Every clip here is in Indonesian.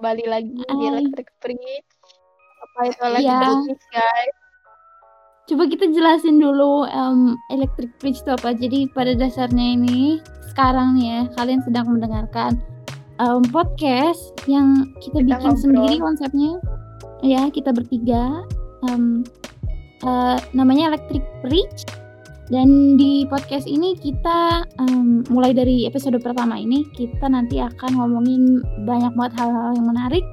kembali lagi di. Electric Bridge. Apa itu Electric Iya. Bridge, guys? Coba kita jelasin dulu em, electric bridge itu apa. Jadi pada dasarnya ini sekarang nih ya kalian sedang mendengarkan em, podcast yang kita, Kita bikin ngobrol. sendiri konsepnya. Ya kita bertiga. Em, eh, namanya electric bridge. Dan di podcast ini kita em, mulai dari episode pertama ini kita nanti akan ngomongin banyak banget hal-hal yang menarik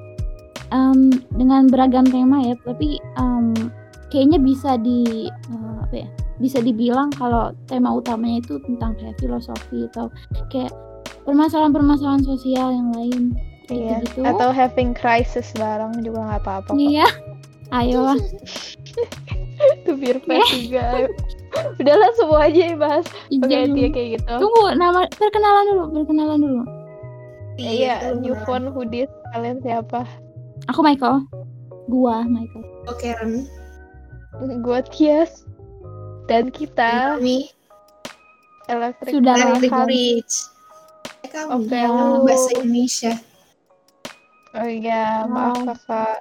em, dengan beragam tema ya. Tapi em, kayaknya bisa di eh, apa ya bisa dibilang kalau tema utamanya itu tentang kayak filosofi atau kayak permasalahan-permasalahan sosial yang lain Iya. gitu Atau having crisis bareng juga nggak apa-apa. kok. iya ayo Itu fest juga. Udahlah semua aja ya bahas. Oke, Jangan- dia kayak gitu. tunggu nama perkenalan dulu perkenalan dulu Iya, new phone hoodies kalian siapa? aku Michael gua Michael Oke, Ren. Gue Tias dan kita Kami Electric Sudah lah, Electric. Bridge. Eh, Kami Oke, Ya. lu. bahasa Indonesia. Oh iya, maaf Wow. kakak.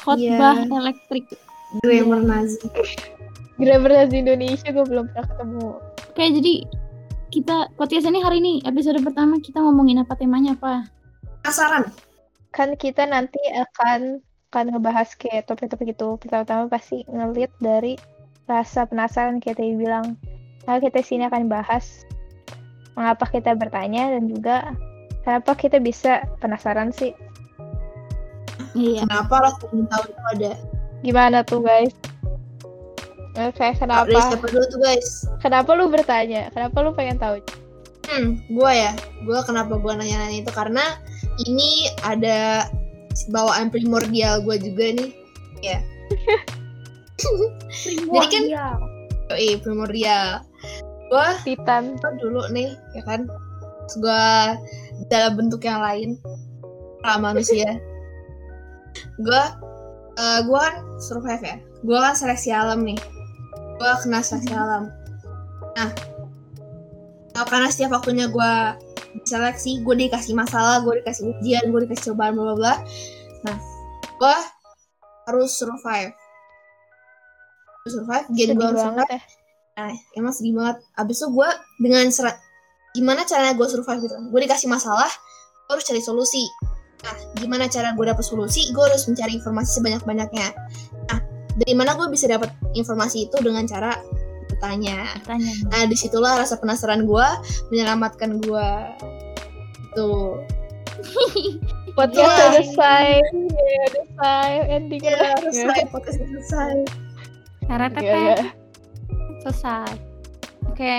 khotbah Iya. elektrik Grammar Nazi. Grammar bahasa Indonesia gue belum pernah ketemu. oke jadi kita podcast ini hari ini episode pertama kita ngomongin apa temanya apa Penasaran? Kan kita nanti akan akan ngebahas kayak topik-topik itu. Pertama-tama pasti ngelit dari rasa penasaran kayak tadi bilang. Nah, kita sini akan bahas mengapa kita bertanya dan juga kenapa kita bisa penasaran sih. iya Kenapa rasa ingin tahu itu ada? Gimana tuh guys? Oke, Dari kenapa? siapa dulu tuh guys? Kenapa lu bertanya? Kenapa lu pengen tahu? Hmm, gua ya. Gua kenapa gua nanya-nanya itu karena ini ada bawaan primordial gua juga nih. Ya. Jadi kan Yoi, primordial. Gua Titan. dulu nih, ya kan. Gua dalam bentuk yang lain lah manusia. Gua eh, gua kan survive ya. Gua kan seleksi alam nih. Gua kena seleksi alam. Nah, karena setiap waktunya gua diseleksi, gue dikasih masalah, gue dikasih ujian, gue dikasih cobaan, bla bla bla. Nah, gua harus survive. Harus survive, jadi gue harus banget survive. ya. Nah, emang sedih banget. Abis itu gue dengan serat, gimana caranya gue survive gitu? Gue dikasih masalah, gue harus cari solusi. Nah, gimana cara gue dapet solusi? Gue harus mencari informasi sebanyak-banyaknya. Nah, dari mana gue bisa dapat informasi itu dengan cara bertanya. tanya Nah, di situlah rasa penasaran gue menyelamatkan gue. Tuh. Podcast Iya. udah selesai. Ya, udah selesai. Ending Ya, udah. selesai. Podcast selesai. cara Iya, tete iya. selesai oke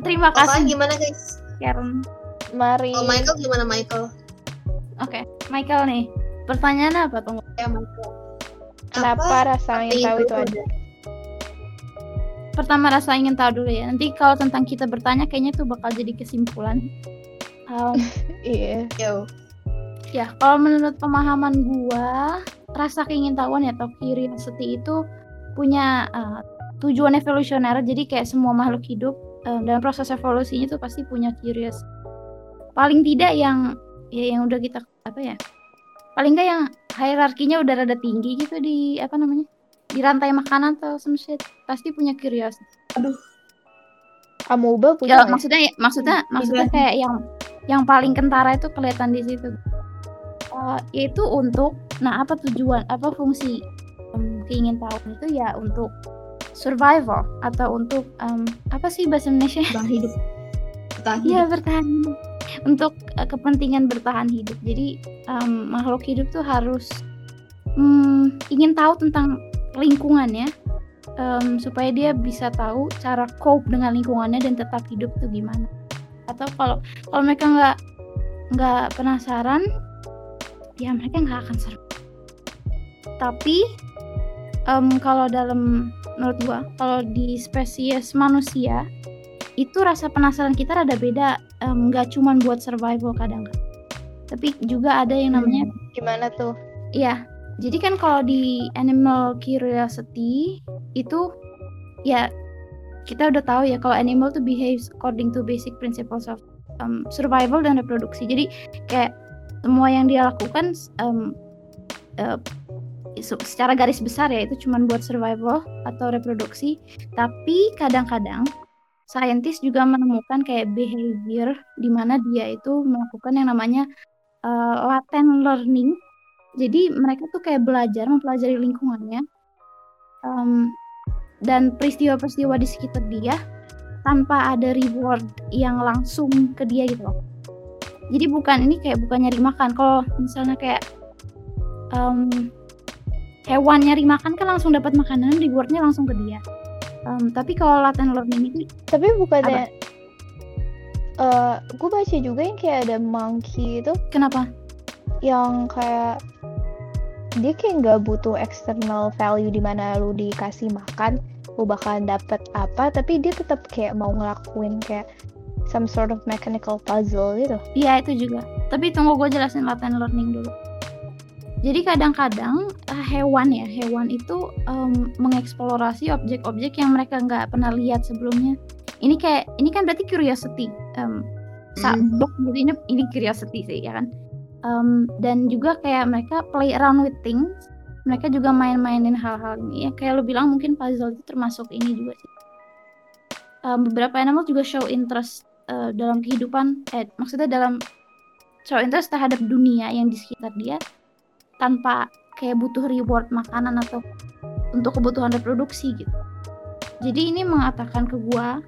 terima Oke, kasih gimana guys? Karen Mari. Oh, Michael gimana Michael? oke Michael nih pertanyaan apa tunggu Ya, Michael. Kenapa rasa ingin tahu itu ada? pertama rasa ingin tahu dulu ya nanti kalau tentang kita bertanya kayaknya tuh bakal jadi kesimpulan Um, Iya. Yo. ya kalau menurut pemahaman gua rasa keingintahuan ya atau curiosity itu punya uh, tujuan evolusioner jadi kayak semua makhluk hidup um, dalam proses evolusinya itu pasti punya curious paling tidak yang ya yang udah kita apa ya paling nggak yang hierarkinya udah rada tinggi gitu di apa namanya di rantai makanan atau some shit pasti punya curiosity Amoeba punya ya nggak? maksudnya maksudnya maksudnya kayak yang yang paling kentara itu kelihatan di situ Eh, yaitu untuk nah apa tujuan apa fungsi um, keingintahuan itu ya untuk survival atau untuk em, apa sih bahasa Indonesia Bertahan hidup. Bertahan hidup. Iya bertahan hidup. Untuk eh, kepentingan bertahan hidup. Jadi em, makhluk hidup tuh harus mm, ingin tahu tentang lingkungannya em, supaya dia bisa tahu cara cope dengan lingkungannya dan tetap hidup tuh gimana. Atau kalau kalau mereka nggak nggak penasaran ya mereka nggak akan seru tapi em, kalau dalam menurut gua kalau di spesies manusia itu rasa penasaran kita rada beda nggak cuman buat survival kadang tapi juga ada yang namanya Gimana tuh? Iya, jadi kan kalau di animal curiosity itu ya kita udah tahu ya kalau animal tuh behaves according to basic principles of um, survival dan reproduksi. Jadi kayak semua yang dia lakukan um, uh, secara garis besar ya itu cuma buat survival atau reproduksi tapi kadang-kadang saintis juga menemukan kayak behavior di mana dia itu melakukan yang namanya uh, latent learning. Jadi mereka tuh kayak belajar mempelajari lingkungannya um, dan peristiwa-peristiwa di sekitar dia tanpa ada reward yang langsung ke dia gitu loh. Jadi bukan ini kayak bukan nyari makan. Kalau misalnya kayak um, hewan nyari makan kan langsung dapat makanan rewardnya langsung ke dia um, tapi kalau latent learning itu tapi bukannya uh, gue baca juga yang kayak ada monkey itu kenapa yang kayak dia kayak nggak butuh external value di mana lu dikasih makan lu bakalan dapet apa tapi dia tetap kayak mau ngelakuin kayak some sort of mechanical puzzle gitu. Iya itu juga. Tapi tunggu gue jelasin latent learning dulu. Jadi kadang-kadang uh, hewan ya, hewan itu um, mengeksplorasi objek-objek yang mereka nggak pernah lihat sebelumnya. Ini kayak, ini kan berarti curiosity. Um, mm. jadi ini, ini curiosity sih ya kan. Um, dan juga kayak mereka play around with things. Mereka juga main-mainin hal-hal ini ya. Kayak lo bilang mungkin puzzle itu termasuk ini juga sih. Um, beberapa animal juga show interest uh, dalam kehidupan eh maksudnya dalam show interest terhadap dunia yang di sekitar dia tanpa kayak butuh reward makanan atau untuk kebutuhan reproduksi gitu. Jadi ini mengatakan ke gua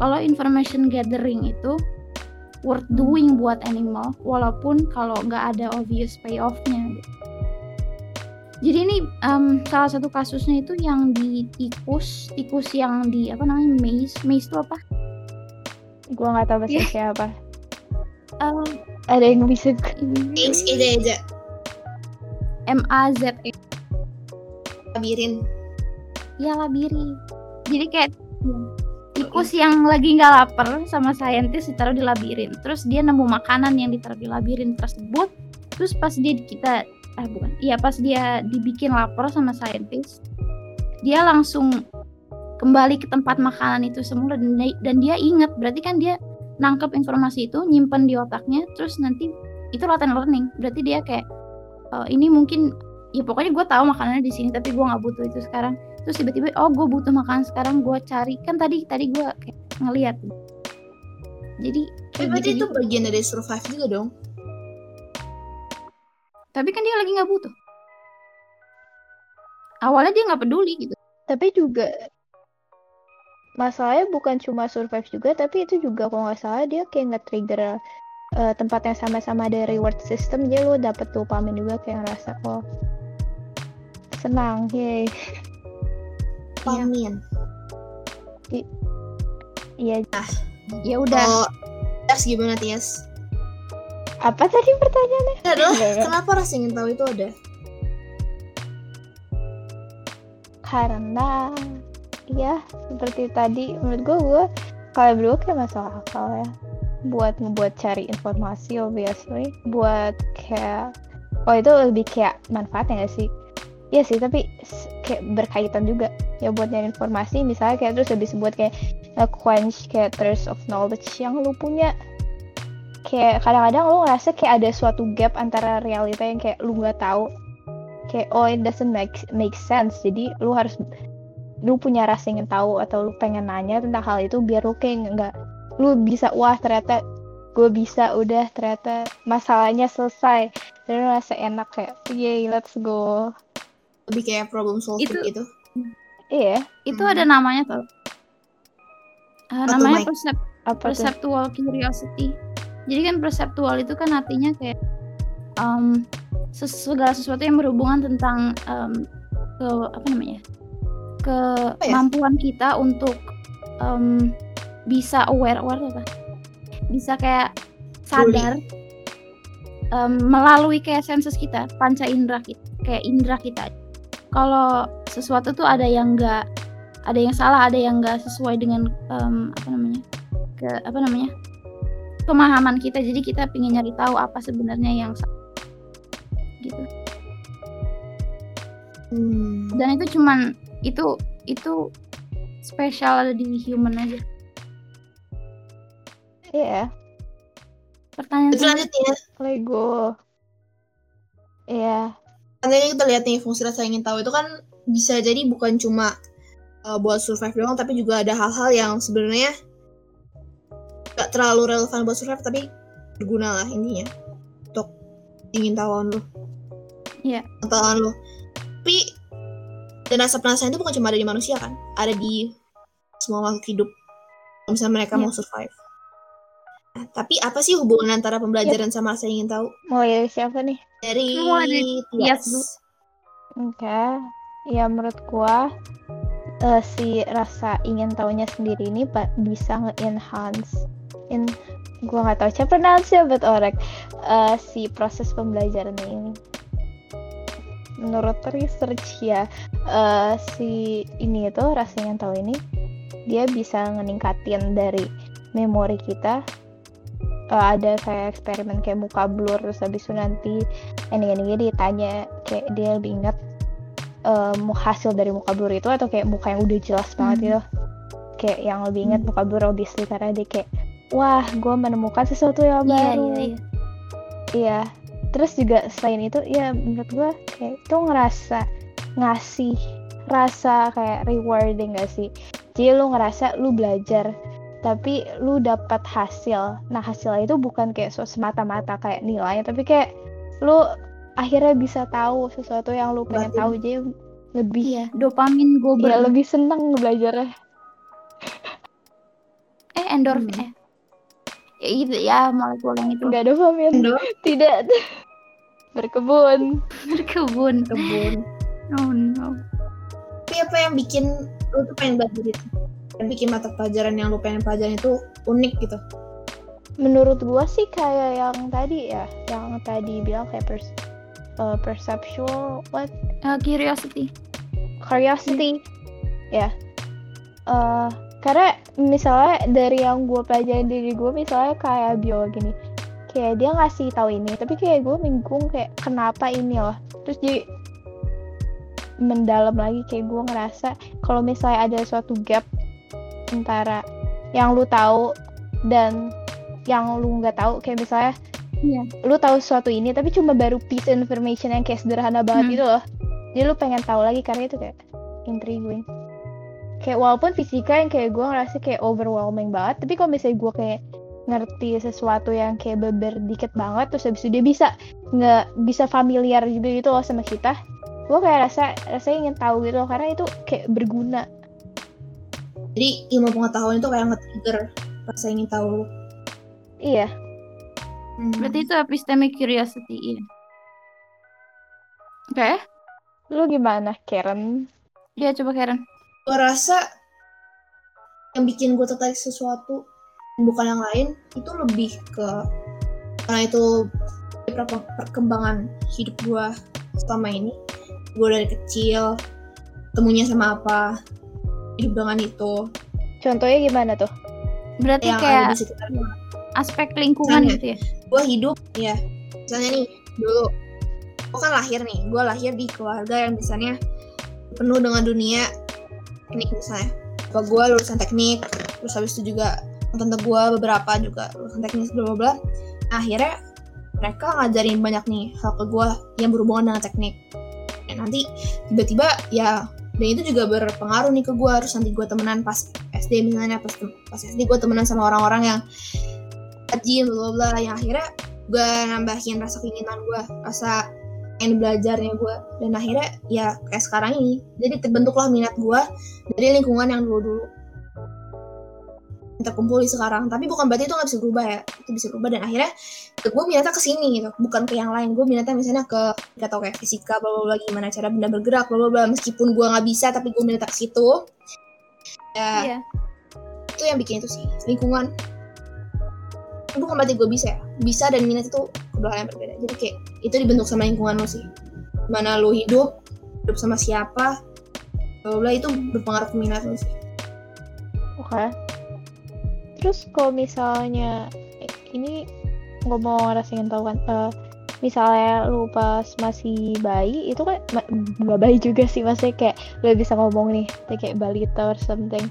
kalau information gathering itu worth doing buat animal walaupun kalau nggak ada obvious payoffnya gitu. Jadi ini um, salah satu kasusnya itu yang di tikus, tikus yang di apa namanya maze, maze itu apa? gue nggak tahu bahasa yeah. siapa um, ada yang bisa X aja aja M A Z E. Labirin. Ya labirin. Jadi kayak tikus yang lagi nggak lapar sama saintis ditaruh di labirin. Terus dia nemu makanan yang ditaruh di labirin tersebut. Terus pas dia kita ah bukan. Iya pas dia dibikin lapar sama saintis dia langsung kembali ke tempat makanan itu semula. Dan, dan dia inget berarti kan dia nangkep informasi itu nyimpen di otaknya terus nanti itu latent learning. Berarti dia kayak uh, ini mungkin ya pokoknya gue tahu makanannya di sini tapi gue nggak butuh itu sekarang. Terus tiba-tiba oh gue butuh makan sekarang gue cari. Kan tadi tadi gue kayak ngeliat jadi tapi berarti itu bagian dari survive juga dong. Tapi kan dia lagi nggak butuh. Awalnya dia nggak peduli gitu. Tapi juga masalahnya bukan cuma survive juga tapi itu juga kalau nggak salah dia kayak nge-trigger uh, tempat yang sama-sama ada reward system jadi lo dapet dopamin juga kayak ngerasa oh senang yay. Dopamin. Iya. Nah, ya udah. Oh, Tias gimana Tias? Apa tadi pertanyaannya? Adalah kenapa rasa ingin tahu itu ada? Karena ya seperti tadi menurut gue gue kalau berdua kayak masalah akal ya buat ngebuat cari informasi obviously. Buat kayak oh itu lebih kayak manfaatnya gak sih? Iya sih tapi kayak berkaitan juga. Ya buat nyari informasi misalnya kayak terus lebih buat kayak quench kayak thirst of knowledge yang lu punya. Kayak kadang-kadang lu ngerasa kayak ada suatu gap antara realita yang kayak lu nggak tahu. Kayak oh it doesn't make make sense. Jadi lu harus lu punya rasa ingin tahu atau lu pengen nanya tentang hal itu biar lu kayak nggak lu bisa wah ternyata gue bisa udah ternyata masalahnya selesai dan lu rasa enak kayak yay let's go lebih kayak problem solving itu, gitu iya itu hmm. ada namanya tuh uh, namanya persep apa perceptual tuh? curiosity jadi kan perceptual itu kan artinya kayak um, segala sesuatu yang berhubungan tentang um, ke apa namanya kemampuan ya? kita untuk um, bisa aware aware apa bisa kayak sadar um, melalui kayak sensus kita panca indera kita kayak indera kita. Kalau sesuatu tuh ada yang enggak ada yang salah ada yang enggak sesuai dengan um, apa namanya ke apa namanya pemahaman kita. Jadi kita ingin nyari tahu apa sebenarnya yang salah gitu. Hmm. dan itu cuman itu itu spesial ada di human aja iya yeah. pertanyaan selanjutnya Lego Iya. Tadi kita lihat nih fungsi rasa ingin tahu itu kan bisa jadi bukan cuma uh, buat survive doang, tapi juga ada hal-hal yang sebenarnya gak terlalu relevan buat survive, tapi berguna lah intinya untuk ingin tahuan lu. Iya. Pengetahuan lu. Tapi dan rasa penasaran itu bukan cuma ada di manusia kan, ada di semua makhluk hidup. Misalnya mereka Iya. mau survive. Nah, tapi apa sih hubungan antara pembelajaran sama rasa ingin tahu? Mulai dari siapa nih? Dari Tias dulu. Oke. Ya menurut gua eh, si rasa ingin tahunya sendiri ini bisa nge-enhance in gua nggak tahu cara pronounce but alright eh, si proses pembelajaran ini menurut research ya eh, si ini itu rasa ingin tahu ini dia bisa ngeningkatin dari memori kita Eh, ada kayak eksperimen kayak muka blur terus habis itu nanti ending-endingnya ditanya kayak dia lebih ingat eh, mau hasil dari muka blur itu atau kayak muka yang udah jelas banget Hmm. gitu kayak yang lebih ingat muka blur obviously karena dia kayak wah gue menemukan sesuatu yang Iya, baru iya, iya. Iya. Terus juga selain itu ya menurut gue kayak itu ngerasa ngasih rasa kayak rewarding gak sih? Jadi lu ngerasa lu belajar tapi lu dapat hasil. Nah hasilnya itu bukan kayak so semata-mata kayak nilainya tapi kayak lu akhirnya bisa tahu sesuatu yang lu pengen tahu jadi lebih Iya, dopamin gue ya lebih seneng belajarnya. eh endorfin Hmm. eh ya gitu ya molekul yang itu Enggak dopamin. Indo, Tidak. Berkebun. berkebun kebun. oh no Tapi apa yang bikin lu tuh pengen belajar itu? Yang bikin mata pelajaran yang lu pengen pelajaran itu unik gitu. menurut gua sih kayak yang tadi ya yang tadi bilang kayak pers uh, perceptual what? Eh, curiosity. Curiosity. Ya. Eh, karena misalnya dari yang gue pelajarin diri gue misalnya kayak biologi nih kayak dia ngasih tahu ini tapi kayak gue bingung kayak kenapa ini loh. Terus jadi mendalam lagi kayak gue ngerasa kalau misalnya ada suatu gap antara yang lu tahu dan yang lu nggak tahu. Kayak misalnya Iya. lu tahu sesuatu ini tapi cuma baru piece information yang kayak sederhana banget Hmm. gitu loh. Jadi lu pengen tahu lagi karena itu kayak intriguing. Kayak walaupun fisika yang kayak gue ngerasa kayak overwhelming banget tapi kalau misalnya gue kayak ngerti sesuatu yang kayak beber dikit banget terus habis itu dia bisa nggak bisa familiar gitu gitu loh sama kita gue kayak rasa rasanya ingin tahu gitu loh. Karena itu kayak berguna Jadi ilmu pengetahuan itu kayak nge-trigger rasa ingin tahu. iya. Hmm. berarti itu epistemic curiosity iya. Oke. Lu gimana Karen? Dia coba Karen. Gue rasa yang bikin gue tertarik sesuatu bukan yang lain itu lebih ke karena itu per- perkembangan hidup gue selama ini. Gue dari kecil temunya sama apa hidup dengan itu. Contohnya gimana tuh? Berarti yang kayak ada di sekitar aspek lingkungan Misalnya. gitu ya? gue hidup ya misalnya nih dulu. Gue kan lahir nih gue lahir di keluarga yang misalnya penuh dengan dunia teknik misalnya. Bapak gue lulusan teknik terus habis itu juga tante gue beberapa juga lulusan teknik bla bla bla. Nah, akhirnya mereka ngajarin banyak nih hal ke gue yang berhubungan dengan teknik. Dan nanti tiba-tiba ya dan itu juga berpengaruh nih ke gue terus nanti gue temenan pas SD misalnya pas pas SD gue temenan sama orang-orang yang rajin bla bla yang akhirnya gue nambahin rasa keinginan gue rasa pengen belajarnya gue dan akhirnya ya kayak sekarang ini. Jadi terbentuklah minat gue dari lingkungan yang dulu dulu terkumpul di sekarang. Tapi bukan berarti itu nggak bisa berubah ya. Itu bisa berubah dan akhirnya gue minatnya ke sini gitu. Bukan ke yang lain. Gue minatnya misalnya ke nggak tahu kayak fisika bla bla bla gimana cara benda bergerak bla bla bla. Meskipun gue nggak bisa tapi gue minatnya ke situ. Ya iya. itu yang bikin itu sih. Lingkungan. Bukan berarti gue bisa ya. Bisa dan minat itu kedua hal yang berbeda. Jadi kayak itu dibentuk sama lingkungan lo sih. Mana lo hidup hidup sama siapa bla bla bla, itu berpengaruh ke minat lo sih. Oke. Terus kalau misalnya eh, ini ngomong rasa ingin tahu kan, eh, misalnya lu pas masih bayi itu kan nggak bayi juga sih maksudnya kayak lu bisa ngomong nih kayak balita or something.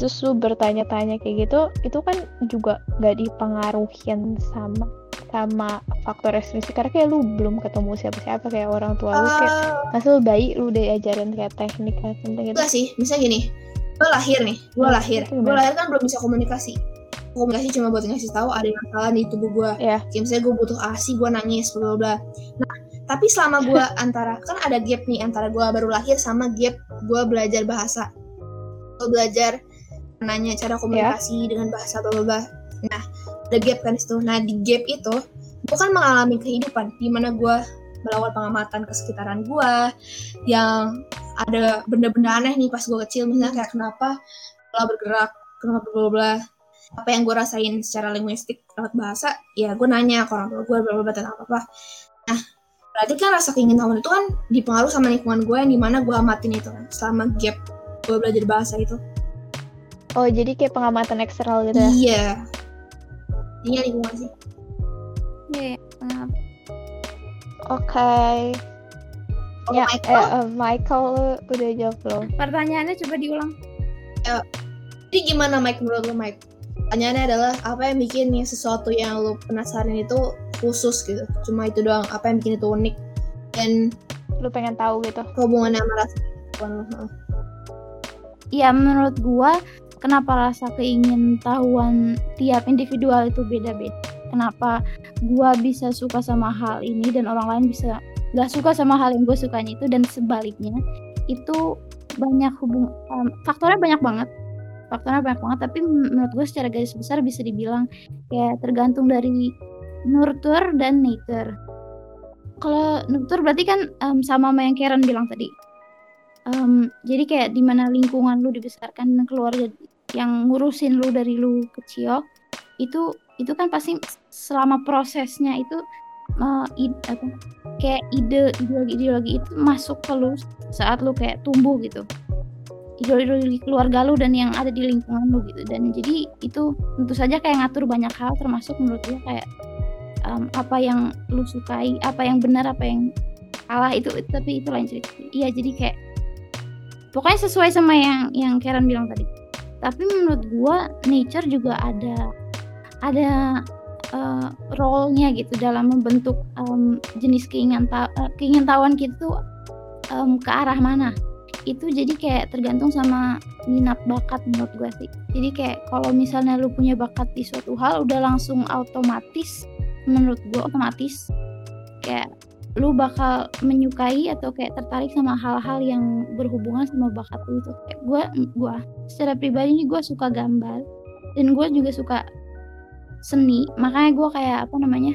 Terus lu bertanya-tanya kayak gitu, itu kan juga nggak dipengaruhin sama sama faktor restriksi karena kayak lu belum ketemu siapa-siapa kayak orang tua lu kayak masa lu bayi lu udah ajarin kayak teknik kayak gitu. Enggak sih misalnya gini gue lahir nih gue Hmm, lahir. gue lahir kan belum bisa komunikasi. Komunikasi cuma buat ngasih tahu ada yang salah di tubuh gue ya kayak misalnya gue butuh asi gue nangis bla bla nah tapi selama gue antara kan ada gap nih antara gue baru lahir sama gap gue belajar bahasa. Gue belajar nanya cara komunikasi dengan bahasa bla bla bla. Nah ada gap kan itu nah di gap itu gue kan mengalami kehidupan di mana gue melakukan pengamatan ke sekitaran gue yang ada benda-benda aneh nih pas gue kecil misalnya kayak kenapa kalau bergerak kenapa bla bla bla. Apa yang gue rasain secara linguistik lewat bahasa ya gue nanya ke orang tua gue bla bla bla tentang apa apa nah berarti kan rasa keingin tahuan itu kan dipengaruhi sama lingkungan gue yang di mana gue amatin itu kan selama gap gue belajar bahasa itu. Oh jadi kayak pengamatan eksternal gitu ya? Iya. Ini lingkungan sih. Iya, pengalaman. oke Kalau ya Michael, eh, eh, Michael udah jawab belum? Pertanyaannya coba diulang. jadi gimana Mike? Menurut lo Mike? Pertanyaannya adalah apa yang bikin nih sesuatu yang lo penasaran itu khusus gitu? Cuma itu doang apa yang bikin itu unik? Dan lu pengen tahu gitu? hubungannya sama rasa kehidupan lo Heeh. Ya menurut gua kenapa rasa keingintahuan tiap individual itu beda-beda. Kenapa gua bisa suka sama hal ini dan orang lain bisa nggak suka sama hal yang gue sukanya itu dan sebaliknya itu banyak hubung em, faktornya banyak banget. Faktornya banyak banget tapi men- menurut gue secara garis besar bisa dibilang kayak tergantung dari nurture dan nature. Kalau nurture berarti kan em, sama sama yang Karen bilang tadi. Em, jadi kayak di mana lingkungan lu dibesarkan dan keluarga yang ngurusin lu dari lu kecil itu itu kan pasti selama prosesnya itu eh, id- apa, kayak ide ideologi ideologi itu masuk ke lu saat lu kayak tumbuh gitu. Ideologi keluarga lu dan yang ada di lingkungan lu gitu. Dan jadi itu tentu saja kayak ngatur banyak hal termasuk menurut gue kayak em, apa yang lu sukai apa yang benar apa yang salah itu tapi itu lain cerita. Iya jadi kayak pokoknya sesuai sama yang yang Karen bilang tadi. Tapi menurut gua nature juga ada ada eh, role-nya gitu dalam membentuk em, jenis keinginan keingintahuan kita tuh em, ke arah mana. Itu jadi kayak tergantung sama minat bakat menurut gue sih. Jadi kayak kalau misalnya lu punya bakat di suatu hal udah langsung otomatis menurut gue otomatis kayak lu bakal menyukai atau kayak tertarik sama hal-hal yang berhubungan sama bakat lu itu. Kayak gue gue secara pribadi nih gue suka gambar dan gue juga suka seni. Makanya gue kayak apa namanya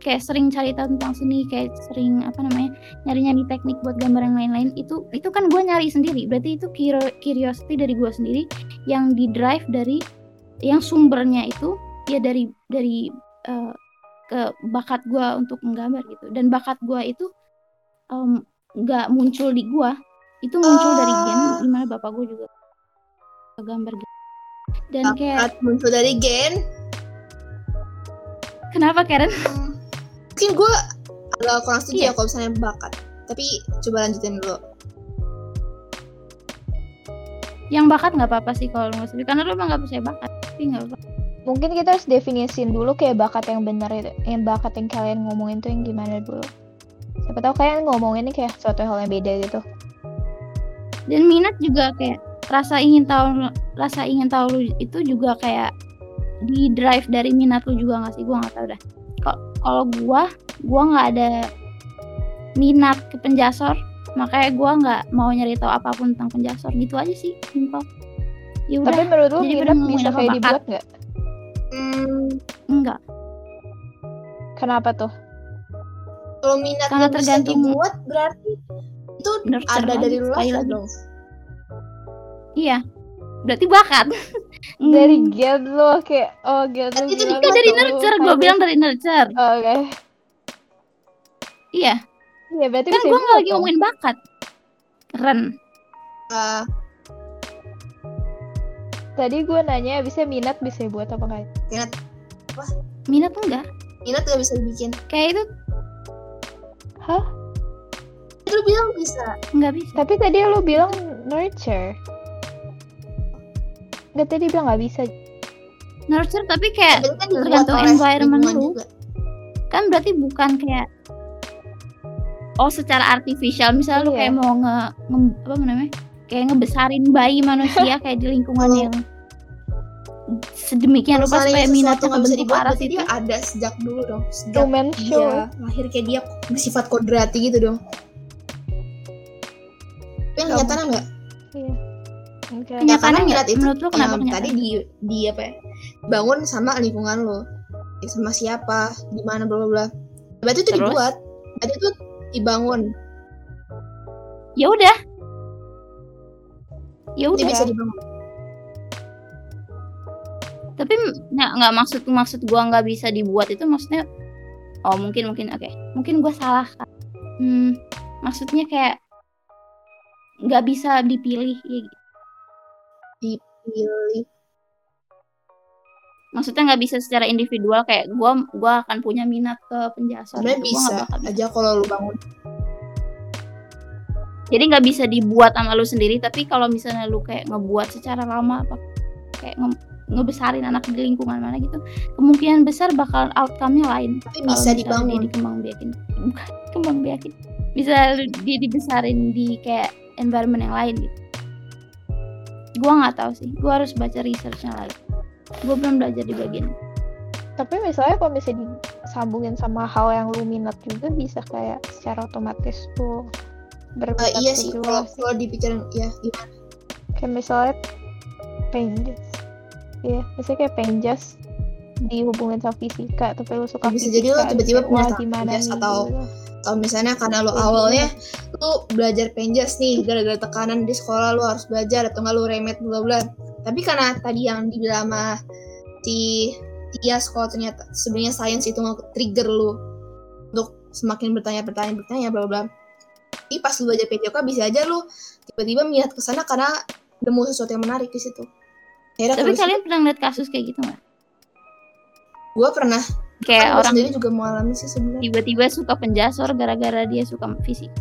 kayak sering cari tahu tentang seni kayak sering apa namanya nyari-nyari teknik buat gambar yang lain-lain. Itu itu kan gue nyari sendiri. Berarti itu curi- curiosity dari gue sendiri yang di drive dari yang sumbernya itu ya dari dari eh, ke bakat gue untuk menggambar gitu. Dan bakat gue itu nggak muncul di gue itu muncul dari gen Oh. di mana bapak gue juga gambar. Gitu dan kayak Bakat muncul dari gen kenapa Karen? Hmm, mungkin gue agak kurang setuju Iya. ya kalau misalnya bakat. Tapi coba lanjutin dulu. Yang bakat nggak apa-apa sih kalau lu nggak setuju karena lu emang nggak percaya bakat tapi nggak apa mungkin kita harus definisin dulu kayak bakat yang benar itu yang bakat yang kalian ngomongin tuh yang gimana dulu siapa tahu kalian ngomongin ini kayak suatu hal yang beda gitu. Dan minat juga kayak rasa ingin tahu rasa ingin tahu itu juga kayak di drive dari minat lu juga nggak sih? Gua nggak tahu dah Kal- kalau gua gua nggak ada minat ke penjasor. Makanya gua nggak mau nyari tahu apa pun tentang penjasor. Gitu aja sih simpel. Ya udah. Tapi menurut lu jadi minat bener bisa apa kayak dibuat nggak? Hmm, enggak kenapa tuh? Kalau minat Karena yang bisa tergantung- dibuat berarti itu Nurture ada dari lu dong iya berarti bakat. Dari gen lo kayak oh gen lu itu Enggak dari nurture gue kayak- bilang dari nurture. Oh, oke. Iya. Iya berarti kan gue nggak lagi ngomongin bakat. Keren. Ah, tadi gue nanya bisa minat bisa dibuat apa enggak minat. Minat enggak? Minat gak bisa dibikin? Kayak itu hah? Lu bilang bisa. Nggak bisa. Tapi tadi lu bilang nurture Nggak tadi bilang nggak bisa nurture tapi kayak kan tergantung environment lu. juga kan berarti bukan kayak oh secara artifisial misalnya lu Iya. kayak mau nge, nge- apa namanya kayak ngebesarin bayi manusia kayak di lingkungan Kalau- yang sedemikian rupa supaya minatnya nggak bisa kebentuk dibuat, parah berarti itu dia ada sejak dulu dong. Sejak dia Show. lahir kayak dia bersifat kodrati gitu dong. Tapi yang nyatanya enggak? Enggak. Kenyataannya karena ngeliat itu menurut lu kenapa yang tadi di di apa ya? Bangun sama lingkungan lo. Ya, sama siapa, di mana bla bla bla. Berarti itu Terus? dibuat. Berarti itu dibangun. ya udah ya udah bisa dibangun. tapi nggak nggak maksud maksud gua nggak bisa dibuat itu maksudnya oh mungkin mungkin oke mungkin gua salah kan. hmm, maksudnya kayak nggak bisa dipilih ya gitu. Pilih. maksudnya nggak bisa secara individual kayak gua gua akan punya minat ke penjasa Sebenarnya gitu. Gua bisa bisa. aja kalau lu bangun. jadi nggak bisa dibuat sama lu sendiri tapi kalau misalnya lu kayak ngebuat secara lama apa kayak nge- ngebesarin anak di lingkungan mana gitu kemungkinan besar bakal outcome-nya lain Tapi bisa dibangun. dia dikembang biakin bukan kembang biakin bisa dia dibesarin di kayak environment yang lain gitu gua nggak tahu sih gua harus baca researchnya lagi gua belum belajar di bagian. Tapi misalnya kalau misalnya disambungin sama hal yang lu minat juga bisa kayak secara otomatis tuh Eh, berminat iya ke sih juga kalau sih. kalau dipikirin ya gimana? Kayak misalnya penjas. Iya, misalnya kayak penjas dihubungin sama fisika tapi lu suka Ya, bisa fisika jadi lu tiba-tiba punya gimana nih atau- gitu. Atau misalnya karena lo Iya, awalnya lu belajar penjas nih gara-gara tekanan di sekolah lu harus belajar atau nggak lu remet bla bla. Tapi karena tadi yang dibilang sama si Tias kalau ternyata sebenarnya sains itu nge-trigger lu untuk semakin bertanya-bertanya bertanya bla bla. Tapi pas lu belajar PJK bisa aja lu tiba-tiba minat ke sana karena nemu sesuatu yang menarik di situ. Akhirnya tapi kalau kalian pernah ngeliat kasus kayak gitu nggak gue pernah kayak kan gua orang sendiri juga mengalami sih sebenarnya. tiba-tiba suka penjasor gara-gara dia suka fisik.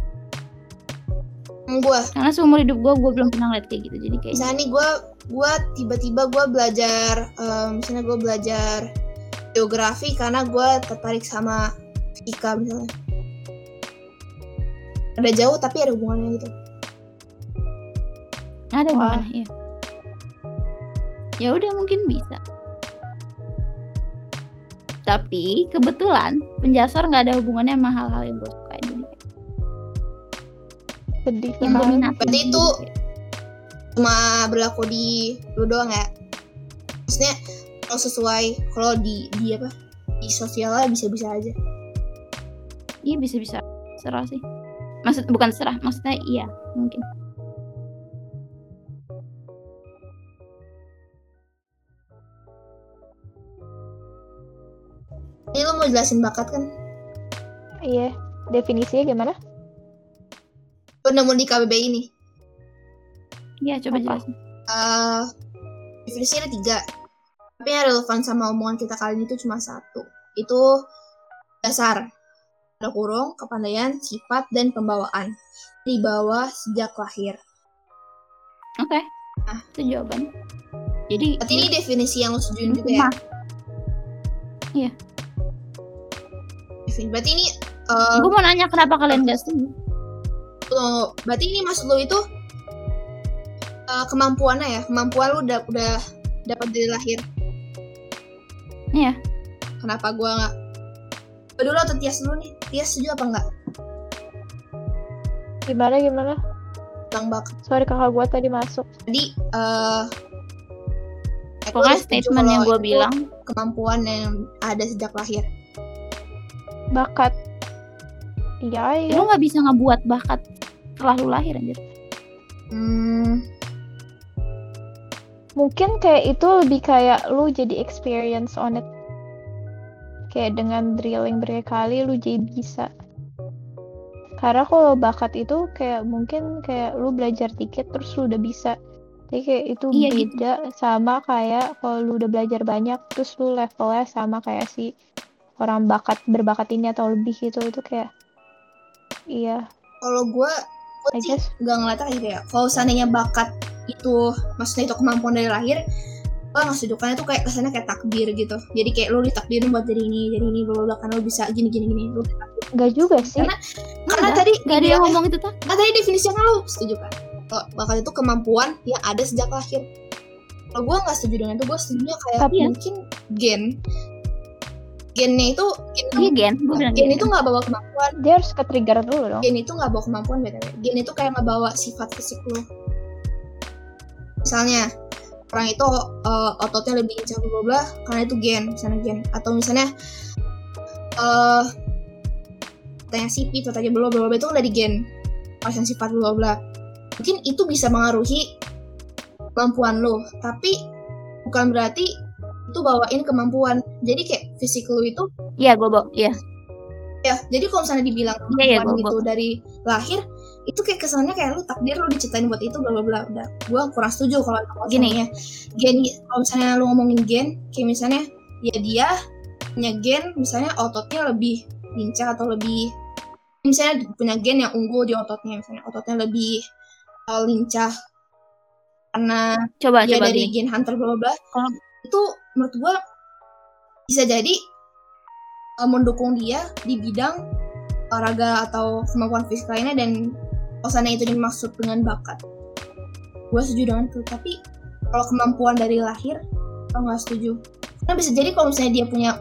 Gue karena seumur hidup gue gue belum pernah ngeliat kayak gitu. Jadi kayak misalnya nih gue gue tiba-tiba gue belajar eh, misalnya gue belajar geografi karena gue tertarik sama fisika misalnya. Ada jauh tapi ada hubungannya gitu. Ada gimana ya ya udah mungkin bisa tapi kebetulan penjasor nggak ada hubungannya sama hal-hal yang gue suka jadi kayak Sedih yang minatin Berarti itu- cuma berlaku di lu doang ya? Maksudnya kalau sesuai kalau di di apa? Di sosialnya bisa-bisa aja. Iya bisa-bisa. Serah sih. Maksud bukan serah maksudnya iya mungkin ini lu mau jelasin bakat kan? Iya, definisinya gimana? lu nemu di KBBI ini. Iya coba Apa? jelasin. Eh definisinya ada tiga. Tapi yang relevan sama omongan kita kali ini tuh cuma satu. Itu dasar ada kurung kepandaian sifat dan pembawaan. Di bawah sejak lahir. Oke. Ah. itu jawaban. Jadi berarti ini definisi yang lu setujuin juga ya? Mah. Berarti ini eh, gue mau nanya kenapa kalian gak setuju lu- berarti ini maksud lu itu eh, kemampuannya ya kemampuan lu udah udah dapat dari lahir Iya. kenapa gua nggak Gua dulu atau Tias dulu nih Tias setuju apa enggak Gimana gimana? tentang bakat Sorry kakak gua tadi masuk. Jadi eh aku pokoknya statement yang gue bilang kemampuan yang ada sejak lahir. Bakat. Iya, iya. lu nggak bisa ngebuat bakat setelah lu lahir anjir Hmm, Mungkin kayak itu lebih kayak lu jadi experience on it. Kayak dengan drilling berkali lu jadi bisa. Karena kalau bakat itu kayak mungkin kayak lu belajar dikit terus lu udah bisa. Jadi kayak itu Iya, gitu. beda sama kayak kalau lu udah belajar banyak terus lu levelnya sama kayak si orang bakat berbakat ini atau lebih gitu itu kayak iya. Kalau gue, gue sih nggak ngeliatnya kayak gitu ya. Kalau seandainya bakat itu, maksudnya itu kemampuan dari lahir, gue karena itu kayak kesannya kayak takdir gitu. Jadi kayak lu ditakdirin buat jadi ini jadi ini bla karena lu bisa gini gini gini lu Enggak juga sih. Karena- karena tadi nggak ada yang ngomong itu tuh kan tadi definisinya kan lu setuju kan? Kalau bakat itu kemampuan yang ada sejak lahir. Kalau gue nggak setuju dengan itu gue setuju kayak Tapi- mungkin gen gennya itu gen, iya gen gue bilang gen gen. itu nggak bawa kemampuan. Dia harus ke trigger dulu dong. gen itu nggak bawa kemampuan btw. Gen itu kayak ngebawa sifat fisik lu. Misalnya orang itu uh, ototnya lebih lincah bla bla bla karena itu gen misalnya gen. Atau misalnya eh tanya sipit atau tanya bla bla bla itu kan dari gen. Pasien sifat bla bla mungkin itu bisa mengaruhi kemampuan lo tapi bukan berarti itu bawain kemampuan. Jadi kayak fisik lo itu iya gue bawa iya. Ya jadi kalau misalnya dibilang Iya, iya, kemampuan gua- gitu dari lahir itu kayak kesannya kayak lu takdir lu diciptain buat itu bla bla bla. Udah gue kurang setuju kalau Gini. konsepnya. gen kalau misalnya lu ngomongin gen kayak misalnya ya dia punya gen misalnya ototnya lebih lincah atau lebih misalnya punya gen yang unggul di ototnya misalnya ototnya lebih uh, lincah. Karena coba dia coba dari gini. gen hunter bla bla bla. Itu menurut gua bisa jadi uh, mendukung dia di bidang olahraga atau kemampuan fisik lainnya dan kalau sana itu dimaksud dengan bakat. Gue setuju dengan itu tapi kalau kemampuan dari lahir gue nggak setuju. Karena bisa jadi kalau misalnya dia punya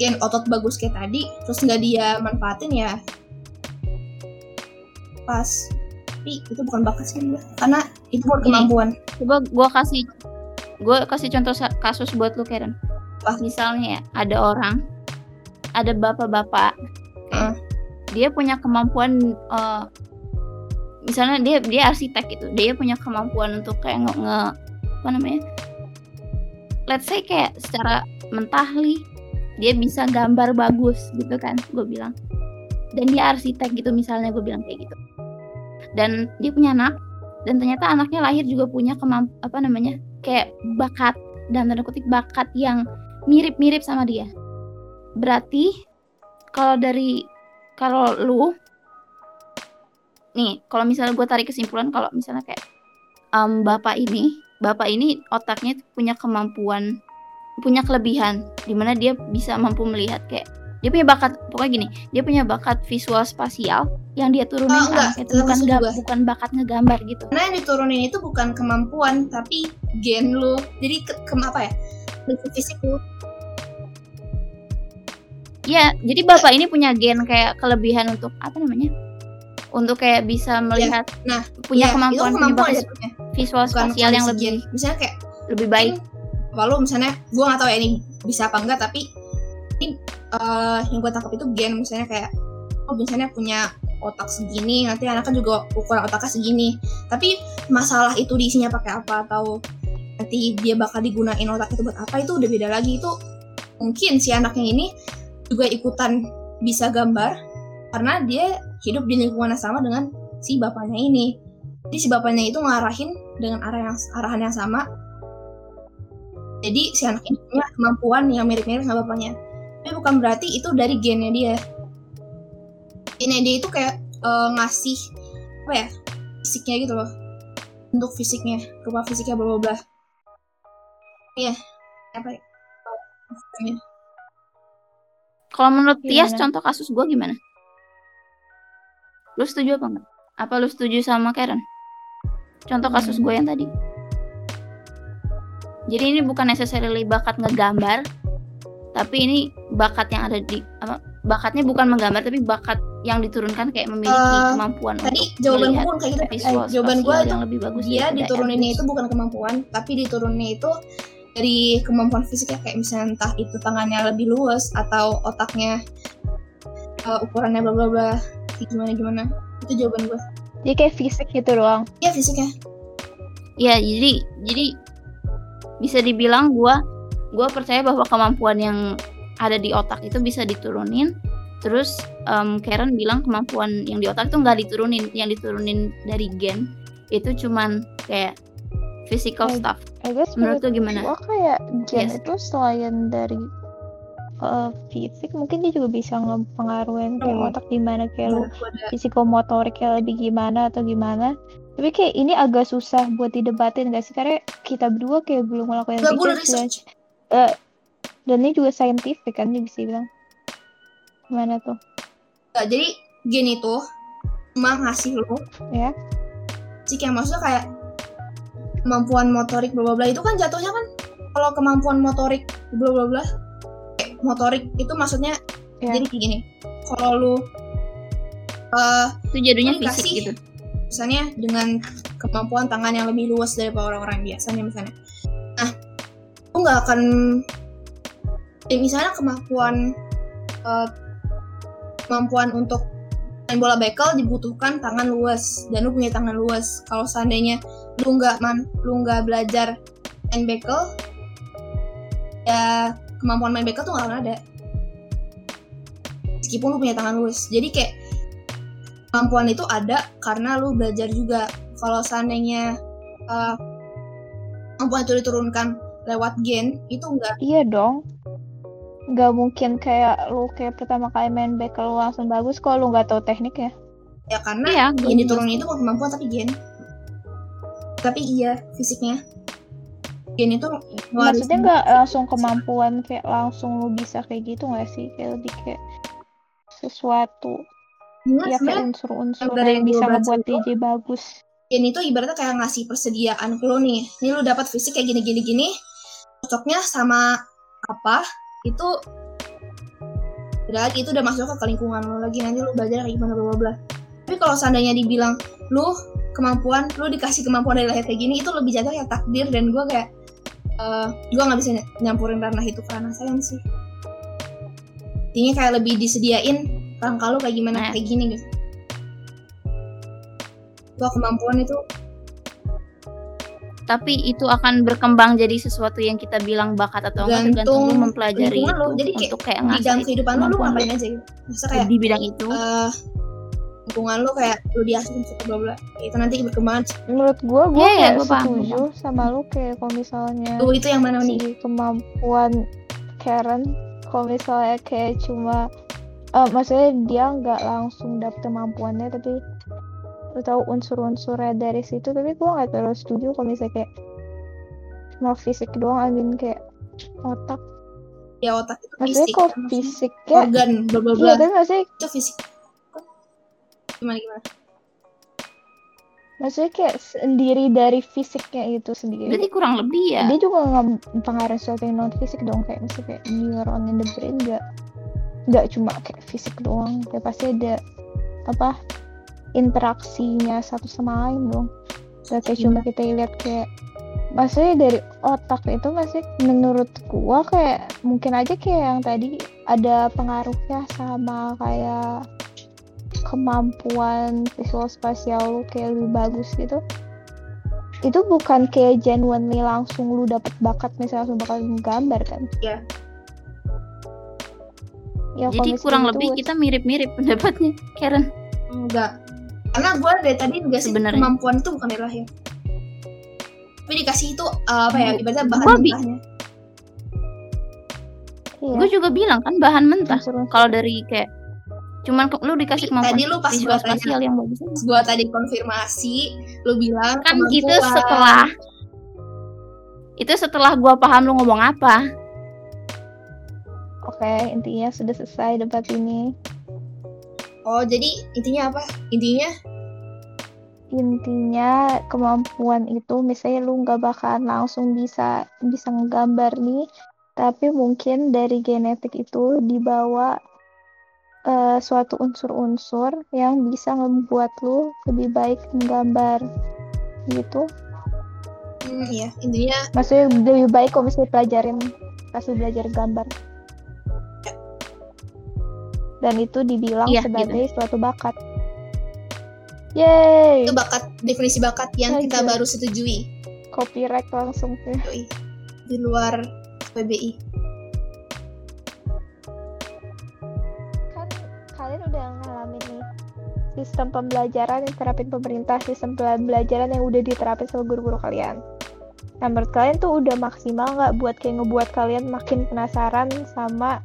gen otot bagus kayak tadi terus nggak dia manfaatin ya pas. Tapi itu bukan bakat sih dia karena itu bukan kemampuan. coba gue kasih gue kasih contoh kasus buat lu Karen. Apa? misalnya ya ada orang ada bapak-bapak Heeh. dia punya kemampuan eh, misalnya dia dia arsitek gitu dia punya kemampuan untuk kayak nge, nge- apa namanya? Let's say kayak secara mentahli dia bisa gambar bagus gitu kan gue bilang. Dan dia arsitek gitu misalnya gue bilang kayak gitu. Dan dia punya anak dan ternyata anaknya lahir juga punya kemamp apa namanya kayak bakat dan tanda kutip bakat yang mirip-mirip sama dia. Berarti kalau dari kalau lu nih kalau misalnya gue tarik kesimpulan kalau misalnya kayak em, bapak ini bapak ini otaknya punya kemampuan punya kelebihan di mana dia bisa mampu melihat kayak dia punya bakat pokoknya gini dia punya bakat visual spasial yang dia turunin Oh, ke enggak, itu bukan ga- bukan bakat ngegambar gitu Karena yang diturunin itu bukan kemampuan, tapi gen lu. Jadi ke, ke apa ya? Fisik lu. Iya, jadi bapak ini punya gen kayak kelebihan untuk apa namanya? Untuk kayak bisa melihat Nah, punya Iya, kemampuan, itu punya kemampuan bakat visual Bukan spasial yang lebih gen. Misalnya kayak lebih baik. lu misalnya gue gak tahu ya ini bisa apa enggak tapi ini eh, yang gue tangkap itu gen misalnya kayak oh misalnya punya otak segini nanti anaknya juga ukuran otaknya segini. Tapi masalah itu diisinya pakai apa atau nanti dia bakal digunain otak itu buat apa itu udah beda lagi. Itu mungkin si anaknya ini juga ikutan bisa gambar karena dia hidup di lingkungan yang sama dengan si bapaknya ini. Jadi si bapaknya itu ngarahin dengan arah yang arahan yang sama. Jadi si anak ini punya kemampuan yang mirip-mirip sama bapaknya tapi bukan berarti itu dari gennya dia gennya dia itu kayak eh, ngasih apa ya fisiknya gitu loh untuk fisiknya rupa fisiknya bla bla bla iya apa ya Kalau menurut Tias Gimana? contoh kasus gue gimana? Lu setuju apa enggak? Apa lu setuju sama Karen? Contoh kasus Hmm. gue yang tadi. Jadi ini bukan necessarily bakat ngegambar, tapi ini bakat yang ada di apa, bakatnya bukan menggambar tapi bakat yang diturunkan kayak memiliki Eh, kemampuan tadi untuk jawaban gue kayak gitu visual jawaban gue yang lebih bagus dia dituruninnya itu bukan kemampuan tapi dituruninnya itu dari kemampuan fisiknya. Kayak misalnya entah itu tangannya lebih luas atau otaknya eh, ukurannya bla bla bla gimana gimana. Itu jawaban gue Jadi kayak fisik gitu doang. ya fisiknya. Ya, jadi jadi bisa dibilang gua gua percaya bahwa kemampuan yang ada di otak itu bisa diturunin. Terus em, Karen bilang kemampuan yang di otak itu nggak diturunin, yang diturunin dari gen itu cuman kayak physical Oh, stuff. I guess Menurut lu gimana? gua kayak gen Yes. itu selain dari uh, fisik mungkin dia juga bisa ngepengaruhin kayak Hmm. otak gimana kayak lu Menurut gua ada psikomotoriknya lebih gimana atau gimana Tapi kayak ini agak susah buat didebatin gak sih? Karena kita berdua kayak belum ngelakuin Gak boleh research. research. Dan, eh, dan ini juga scientific kan bisa bilang. Gimana tuh? Gak, jadi gen itu cuma ngasih lo Ya. sih yang maksudnya kayak kemampuan motorik bla bla bla itu kan jatuhnya kan kalau kemampuan motorik bla bla bla kayak motorik itu maksudnya Ya. jadi kayak gini kalau lu eh Itu jadinya Dikasih. fisik gitu. misalnya dengan kemampuan tangan yang lebih luas daripada orang-orang biasanya misalnya nah lu nggak akan eh, misalnya kemampuan eh, kemampuan untuk main bola bekel dibutuhkan tangan luas dan lu punya tangan luas. Kalau seandainya lu nggak man lu nggak belajar main bekel ya kemampuan main bekel tuh nggak akan ada. Meskipun lu punya tangan luas. Jadi kayak kemampuan itu ada karena lu belajar juga. Kalau seandainya uh, kemampuan itu diturunkan lewat gen itu enggak Iya dong. Gak mungkin kayak lu kayak pertama kali main bekel lu langsung bagus kalau lu nggak tahu tekniknya. ya karena Iya, yang diturunin itu bukan kemampuan tapi gen tapi iya fisiknya gen itu Maksudnya nggak langsung kemampuan kayak langsung lu bisa kayak gitu nggak sih? Kayak lebih kayak sesuatu Enggak, ya kayak unsur-unsur yang dari yang bisa itu- DJ bagus. gen itu ibaratnya kayak ngasih persediaan ke lo nih ini lu dapat fisik kayak gini gini gini cocoknya sama apa itu udah lagi itu udah masuk ke lingkungan lo lagi nanti lu belajar kayak gimana bla bla tapi kalau seandainya dibilang lu kemampuan lu dikasih kemampuan dari lahir kayak gini itu lebih jatuh ya takdir dan gue kayak eh gue nggak bisa ny- nyampurin ranah itu ke ranah sayang sih. Intinya kayak lebih disediain rangka lu kayak gimana Nah. kayak gini gitu. Gua kemampuan itu Tapi itu akan berkembang jadi sesuatu yang kita bilang bakat atau enggak tergantung lu mempelajari itu lo. Jadi kayak untuk kayak di dalam ngasih kehidupan lu ngapain aja gitu? Masa kayak di bidang itu. eh lingkungan lu kayak lu diasuh suka bla bla itu nanti berkembang. Menurut gua, gua Iya, iya, kayak gua setuju sama lu kayak kalau misalnya lu itu yang mana nih si kemampuan Karen kalau misalnya kayak cuma eh maksudnya dia nggak langsung dapet kemampuannya tapi lu tahu unsur-unsurnya dari situ. Tapi gua nggak terlalu setuju kalau misalnya kayak cuma fisik doang I mean kayak otak. Ya otak itu maksudnya fisik. kok maksudnya fisiknya organ bla bla bla iya tapi maksudnya itu fisik. Gimana gimana? Maksudnya kayak sendiri dari fisiknya itu sendiri. Berarti kurang lebih ya. dia juga nggak mempengaruhi sesuatu yang non fisik dong kayak misalnya kayak neuron in the brain nggak nggak cuma kayak fisik doang. Ya pasti ada apa interaksinya satu sama lain dong. Gak kayak cuma kita lihat kayak maksudnya dari otak itu masih menurut gua kayak mungkin aja kayak yang tadi ada pengaruhnya sama kayak kemampuan visual spasial lu kayak lebih bagus gitu. Itu bukan kayak genuinely langsung lu dapet bakat misalnya langsung bakal menggambar kan? Iya. ya kalau Jadi kurang gitu, lebih kita mirip-mirip pendapatnya, Karen. enggak karena gue dari tadi juga sih Sebenarnya. kemampuan itu bukan dari lahir tapi dikasih itu uh, apa ya Gua- ibaratnya bahan gua mentahnya iya, Gue juga bilang kan bahan mentah. Kalau dari kayak cuman lu dikasih Tadi kemampuan lu pas gua tanya. yang bagus gue tadi konfirmasi lu bilang kan itu kemampuan. setelah itu setelah gua paham lu ngomong apa oke intinya sudah selesai debat ini oh jadi intinya apa? Intinya? Intinya kemampuan itu misalnya lu nggak bakalan langsung bisa bisa ngegambar nih tapi mungkin dari genetik itu dibawa eh, suatu unsur-unsur yang bisa membuat lu lebih baik menggambar gitu. Hmm, iya. Intinya maksudnya lebih baik kalau misalnya pelajarin kasih belajar gambar dan itu dibilang Iya, sebagai suatu bakat Yeay, itu bakat definisi bakat yang kita Aja. baru setujui copyright langsung tuh. Di luar PBI Kan kalian udah ngalamin nih sistem pembelajaran yang terapin pemerintah, sistem pembelajaran yang udah diterapin sama guru-guru kalian. Nah, menurut kalian tuh udah maksimal nggak buat kayak ngebuat kalian makin penasaran sama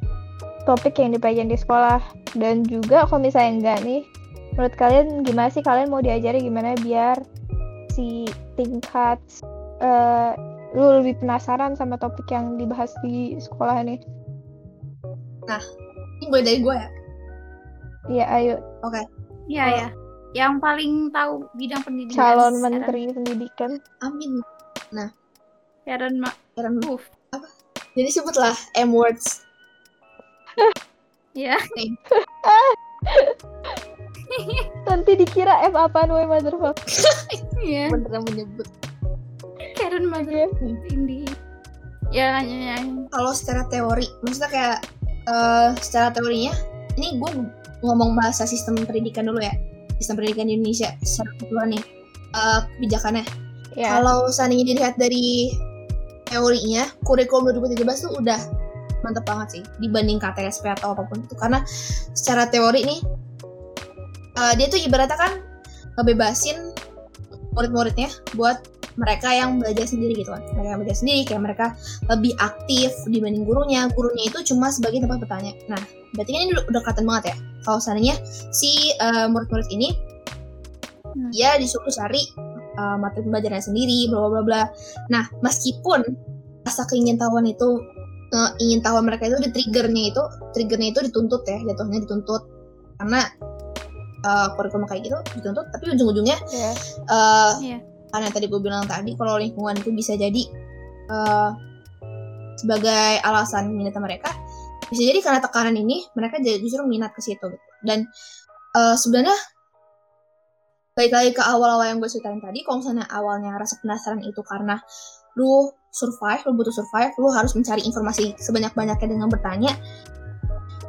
topik yang dipelajarin di sekolah? Dan juga kalau misalnya enggak nih, menurut kalian gimana sih kalian mau diajari gimana biar si tingkat eh lu lebih penasaran sama topik yang dibahas di sekolah nih? Ini gue dari gue ya. Iya, ayo Iya Oh. ya. Yang paling tahu bidang pendidikan. calon Sharon- menteri pendidikan. Amin. Sharon Ma Keren. Uf. Jadi sebutlah M words. Ya. Nanti dikira F apaan we motherfucker. Iya. Beneran menyebut. Karen Mother Indi. Ya, ya, ya. Kalau secara teori, maksudnya kayak eh, secara teorinya, ini gue ngomong bahasa sistem pendidikan dulu ya. Sistem pendidikan di Indonesia secara keseluruhan nih. eh, kebijakannya. Ya. Kalau seandainya dilihat dari teorinya, kurikulum 2013 tuh udah mantep banget sih dibanding KTSP atau apa pun itu. Karena secara teori nih, eh, dia tuh ibaratnya kan ngebebasin murid-muridnya buat mereka yang belajar sendiri gitu kan. Mereka yang belajar sendiri, kayak mereka lebih aktif dibanding gurunya. Gurunya itu cuma sebagai tempat bertanya. Nah, berarti kan ini udah, kelihatan banget ya. Kalau seandainya si eh, murid-murid ini Hmm. dia disuruh cari uh, materi pembelajarannya sendiri, bla bla bla. Nah, meskipun rasa keingintahuan itu uh, ingin tahu mereka itu di triggernya itu, triggernya itu dituntut ya, jatuhnya dituntut karena uh, kurikulum kayak gitu dituntut, tapi ujung-ujungnya Ya. uh, Iya. karena tadi gue bilang tadi kalau lingkungan itu bisa jadi uh, sebagai alasan minatnya mereka, bisa jadi karena tekanan ini mereka jadi justru minat ke situ gitu. Dan uh, sebenarnya balik lagi ke awal-awal yang gue ceritain tadi, kalau misalnya awalnya rasa penasaran itu karena lu survive, lu butuh survive, lu harus mencari informasi sebanyak-banyaknya dengan bertanya.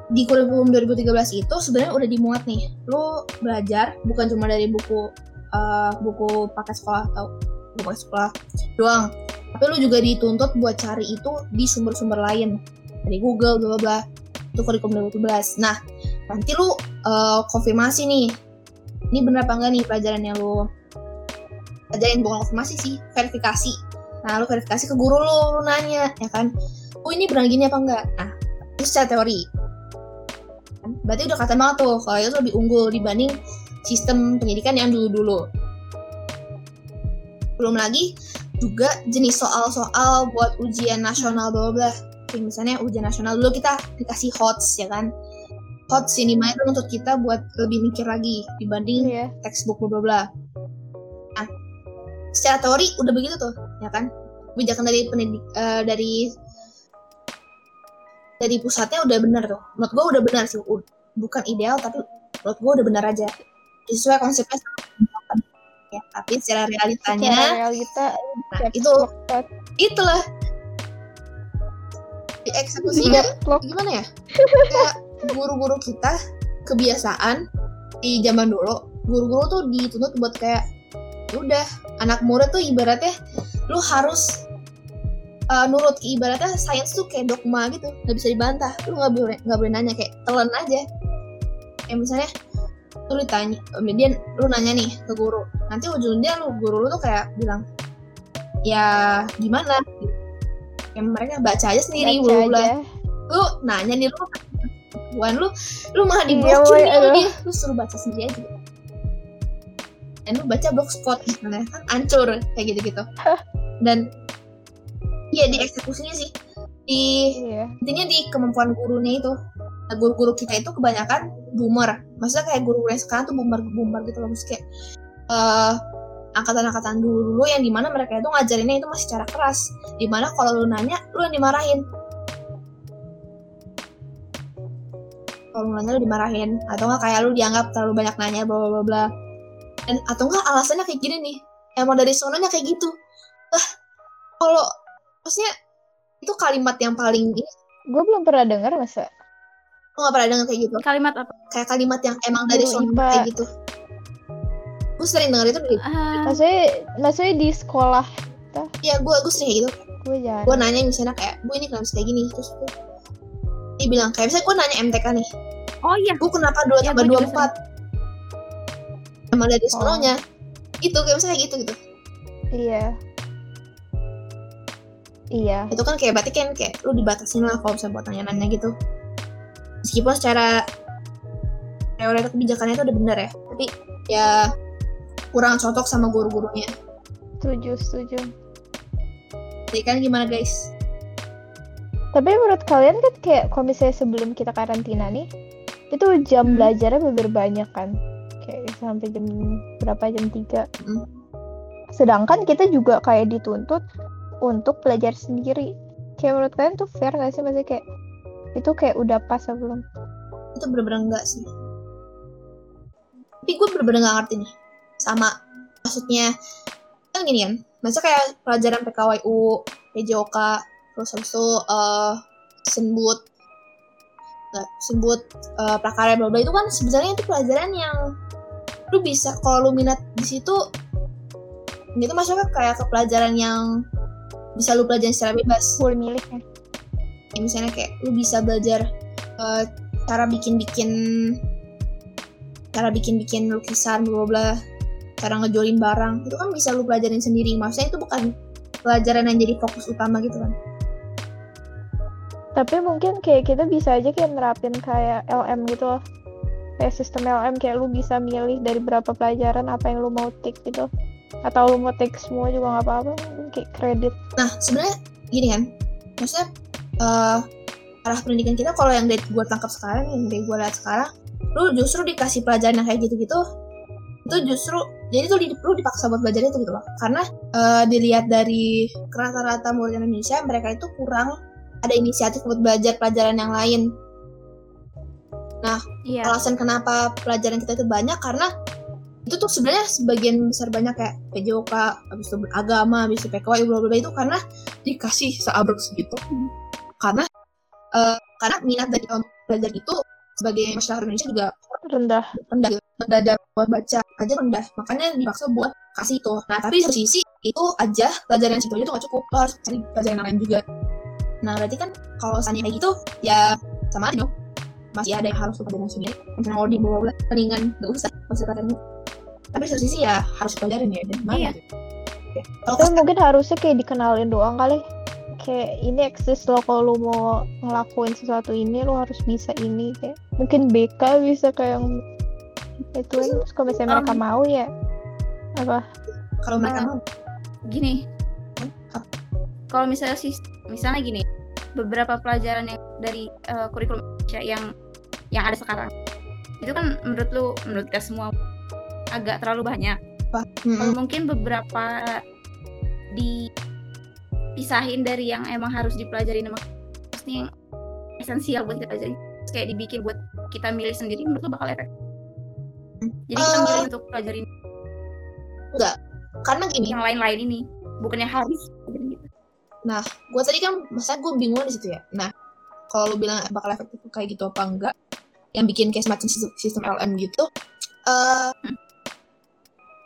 Di kurikulum 2013 itu sebenarnya udah dimuat nih. Lu belajar bukan cuma dari buku eh, buku paket sekolah atau buku sekolah doang. Tapi lu juga dituntut buat cari itu di sumber-sumber lain. Dari Google, bla bla. Itu kurikulum 2012. Nah, nanti lu eh, konfirmasi nih ini bener apa enggak nih pelajaran yang lu pelajarin bukan konfirmasi sih verifikasi nah lu verifikasi ke guru lu, lu nanya ya kan oh ini benar gini apa enggak nah itu secara teori berarti udah kata banget tuh kalau itu lebih unggul dibanding sistem pendidikan yang dulu-dulu belum lagi juga jenis soal-soal buat ujian nasional bla bla. Kayak misalnya ujian nasional dulu kita dikasih HOTS ya kan HOTS ini itu untuk kita buat lebih mikir lagi dibanding Iya. textbook bla bla bla. Nah, secara teori udah begitu tuh, ya kan? Kebijakan dari pendidik eh, dari dari pusatnya udah benar tuh. Menurut gue udah benar sih, bukan ideal tapi menurut gue udah benar aja. Sesuai konsepnya ya, tapi secara realitanya Secara realita nah, itu itulah dieksekusinya Deadlock. gimana ya? Kayak guru-guru kita kebiasaan di zaman dulu, guru-guru tuh dituntut buat kayak "Ya udah anak murid tuh ibaratnya lu harus uh, nurut. Ke ibaratnya sains tuh kayak dogma gitu nggak bisa dibantah. Lu nggak boleh nggak boleh nanya kayak telan aja. Kayak misalnya lu ditanya kemudian lu nanya nih ke guru nanti ujungnya lu guru lu tuh kayak bilang ya gimana? Yang mereka baca aja sendiri Baca bla aja. lu nanya nih lu Wan lu lu malah di Iya, dia. Lu suruh baca sendiri aja dan lu baca blogspot misalnya. Kan hancur kayak gitu gitu dan iya di eksekusinya sih. Di Iya. intinya di kemampuan gurunya itu. Nah, guru-guru kita itu kebanyakan boomer. Maksudnya kayak guru yang sekarang tuh boomer boomer gitu loh. Maksudnya kayak eh, angkatan-angkatan dulu dulu yang di mana mereka itu ngajarinnya itu masih secara keras. Di mana kalau lu nanya lu yang dimarahin. Kalau lu nanya lu dimarahin. Atau nggak kayak lu dianggap terlalu banyak nanya bla bla bla dan atau enggak alasannya kayak gini nih? Emang dari sononya kayak gitu. Lah kalau maksudnya itu kalimat yang paling ini? Gue belum pernah dengar masa. lu nggak pernah dengar kayak gitu. Kalimat apa? kayak kalimat yang emang dari Guru sono IPA. kayak gitu. Gue sering denger itu dari Ah, Maksudnya, maksudnya di sekolah ya gue gue sering kayak gitu. Gue jarang. gue nanya misalnya kayak bu ini kenapa kayak gini? Terus tuh dia bilang kayak misalnya gue nanya MTK nih. Oh iya. bu kenapa dua Ya, tambah dua empat emang dari Oh. sononya itu kayak misalnya gitu gitu Iya. Iya. itu kan kayak berarti kan kayak lu dibatasin lah kalau misalnya buat nanya-nanya gitu meskipun secara teori atau kebijakannya itu udah bener ya tapi ya kurang cocok sama guru-gurunya Setuju, setuju. Jadi kan gimana guys? Tapi menurut kalian kan kayak kalau misalnya sebelum kita karantina nih, itu jam Hmm. belajarnya bener banyak kan? Kayak sampai jam berapa jam 3. Hmm. Sedangkan kita juga kayak dituntut untuk belajar sendiri. Kayak menurut kalian tuh fair gak sih? Maksudnya kayak itu kayak udah pas apa belum? Itu bener-bener enggak sih. Tapi gue bener-bener gak ngerti nih. Sama. Maksudnya, kan gini kan. Maksudnya kayak pelajaran PKWU, PJOK, terus habis itu eh sembut, nggak sembut eh, prakarya bla bla itu kan sebenarnya itu pelajaran yang lu bisa kalau lu minat di situ itu maksudnya kayak ke pelajaran yang bisa lu pelajarin secara bebas Boleh milih ya? ya misalnya kayak lu bisa belajar eh, cara bikin-bikin cara bikin-bikin lukisan bla bla cara ngejolin barang itu kan bisa lu pelajarin sendiri maksudnya itu bukan pelajaran yang jadi fokus utama gitu kan Tapi mungkin kayak kita bisa aja kayak nerapin kayak LM gitu loh. Kayak sistem LM kayak lu bisa milih dari berapa pelajaran apa yang lu mau take gitu. Atau lu mau take semua juga nggak apa-apa. Kayak kredit. nah sebenarnya gini kan maksudnya eh arah pendidikan kita kalau yang dari gue tangkap sekarang yang dari gue lihat sekarang lu justru dikasih pelajaran yang kayak gitu-gitu itu justru jadi tuh lu dipaksa buat belajar itu gitu loh karena eh, dilihat dari rata-rata murid Indonesia mereka itu kurang ada inisiatif buat belajar pelajaran yang lain Iya. alasan kenapa pelajaran kita itu banyak karena itu tuh sebenarnya sebagian besar banyak kayak PJOK, habis itu agama, habis itu PKW, bla bla itu karena dikasih seabrek segitu. Karena eh, karena minat dari um, belajar itu sebagai masyarakat Indonesia juga Rendah. rendah rendah buat baca aja rendah makanya dipaksa buat kasih itu nah tapi di satu sisi itu aja pelajaran situ aja tuh gak cukup lo harus cari pelajaran lain juga nah berarti kan kalau misalnya kayak gitu ya sama aja dong masih ada yang harus lo pelajarin sendiri misalnya mau di bawah mendingan gak usah masih pelajaran tapi satu sisi ya harus pelajarin ya dan mana Iya. gitu. Oke. kalau Tapi mungkin harusnya kayak dikenalin doang kali. Kayak ini eksis lo kalau lu mau ngelakuin sesuatu ini lo harus bisa ini kayak mungkin BK bisa kayak yang itu terus kalau misalnya mereka Um, mau ya apa kalau mereka Eh, mau Gini. Kalau misalnya sih misalnya gini, beberapa pelajaran yang dari eh, kurikulum Indonesia yang yang ada sekarang. Itu kan menurut lu menurut kita semua agak terlalu banyak. Kalau mungkin beberapa dipisahin dari yang emang harus dipelajari sama maksudnya yang esensial buat kita pelajari Terus kayak dibikin buat kita milih sendiri menurut lo bakal efek jadi kita Eh. milih untuk pelajarin karena gini yang lain-lain ini bukannya harus gitu. gue tadi kan masa gue bingung di situ ya nah kalau lu bilang bakal efektif kayak gitu apa enggak yang bikin kayak semacam sistem, sistem LM gitu eh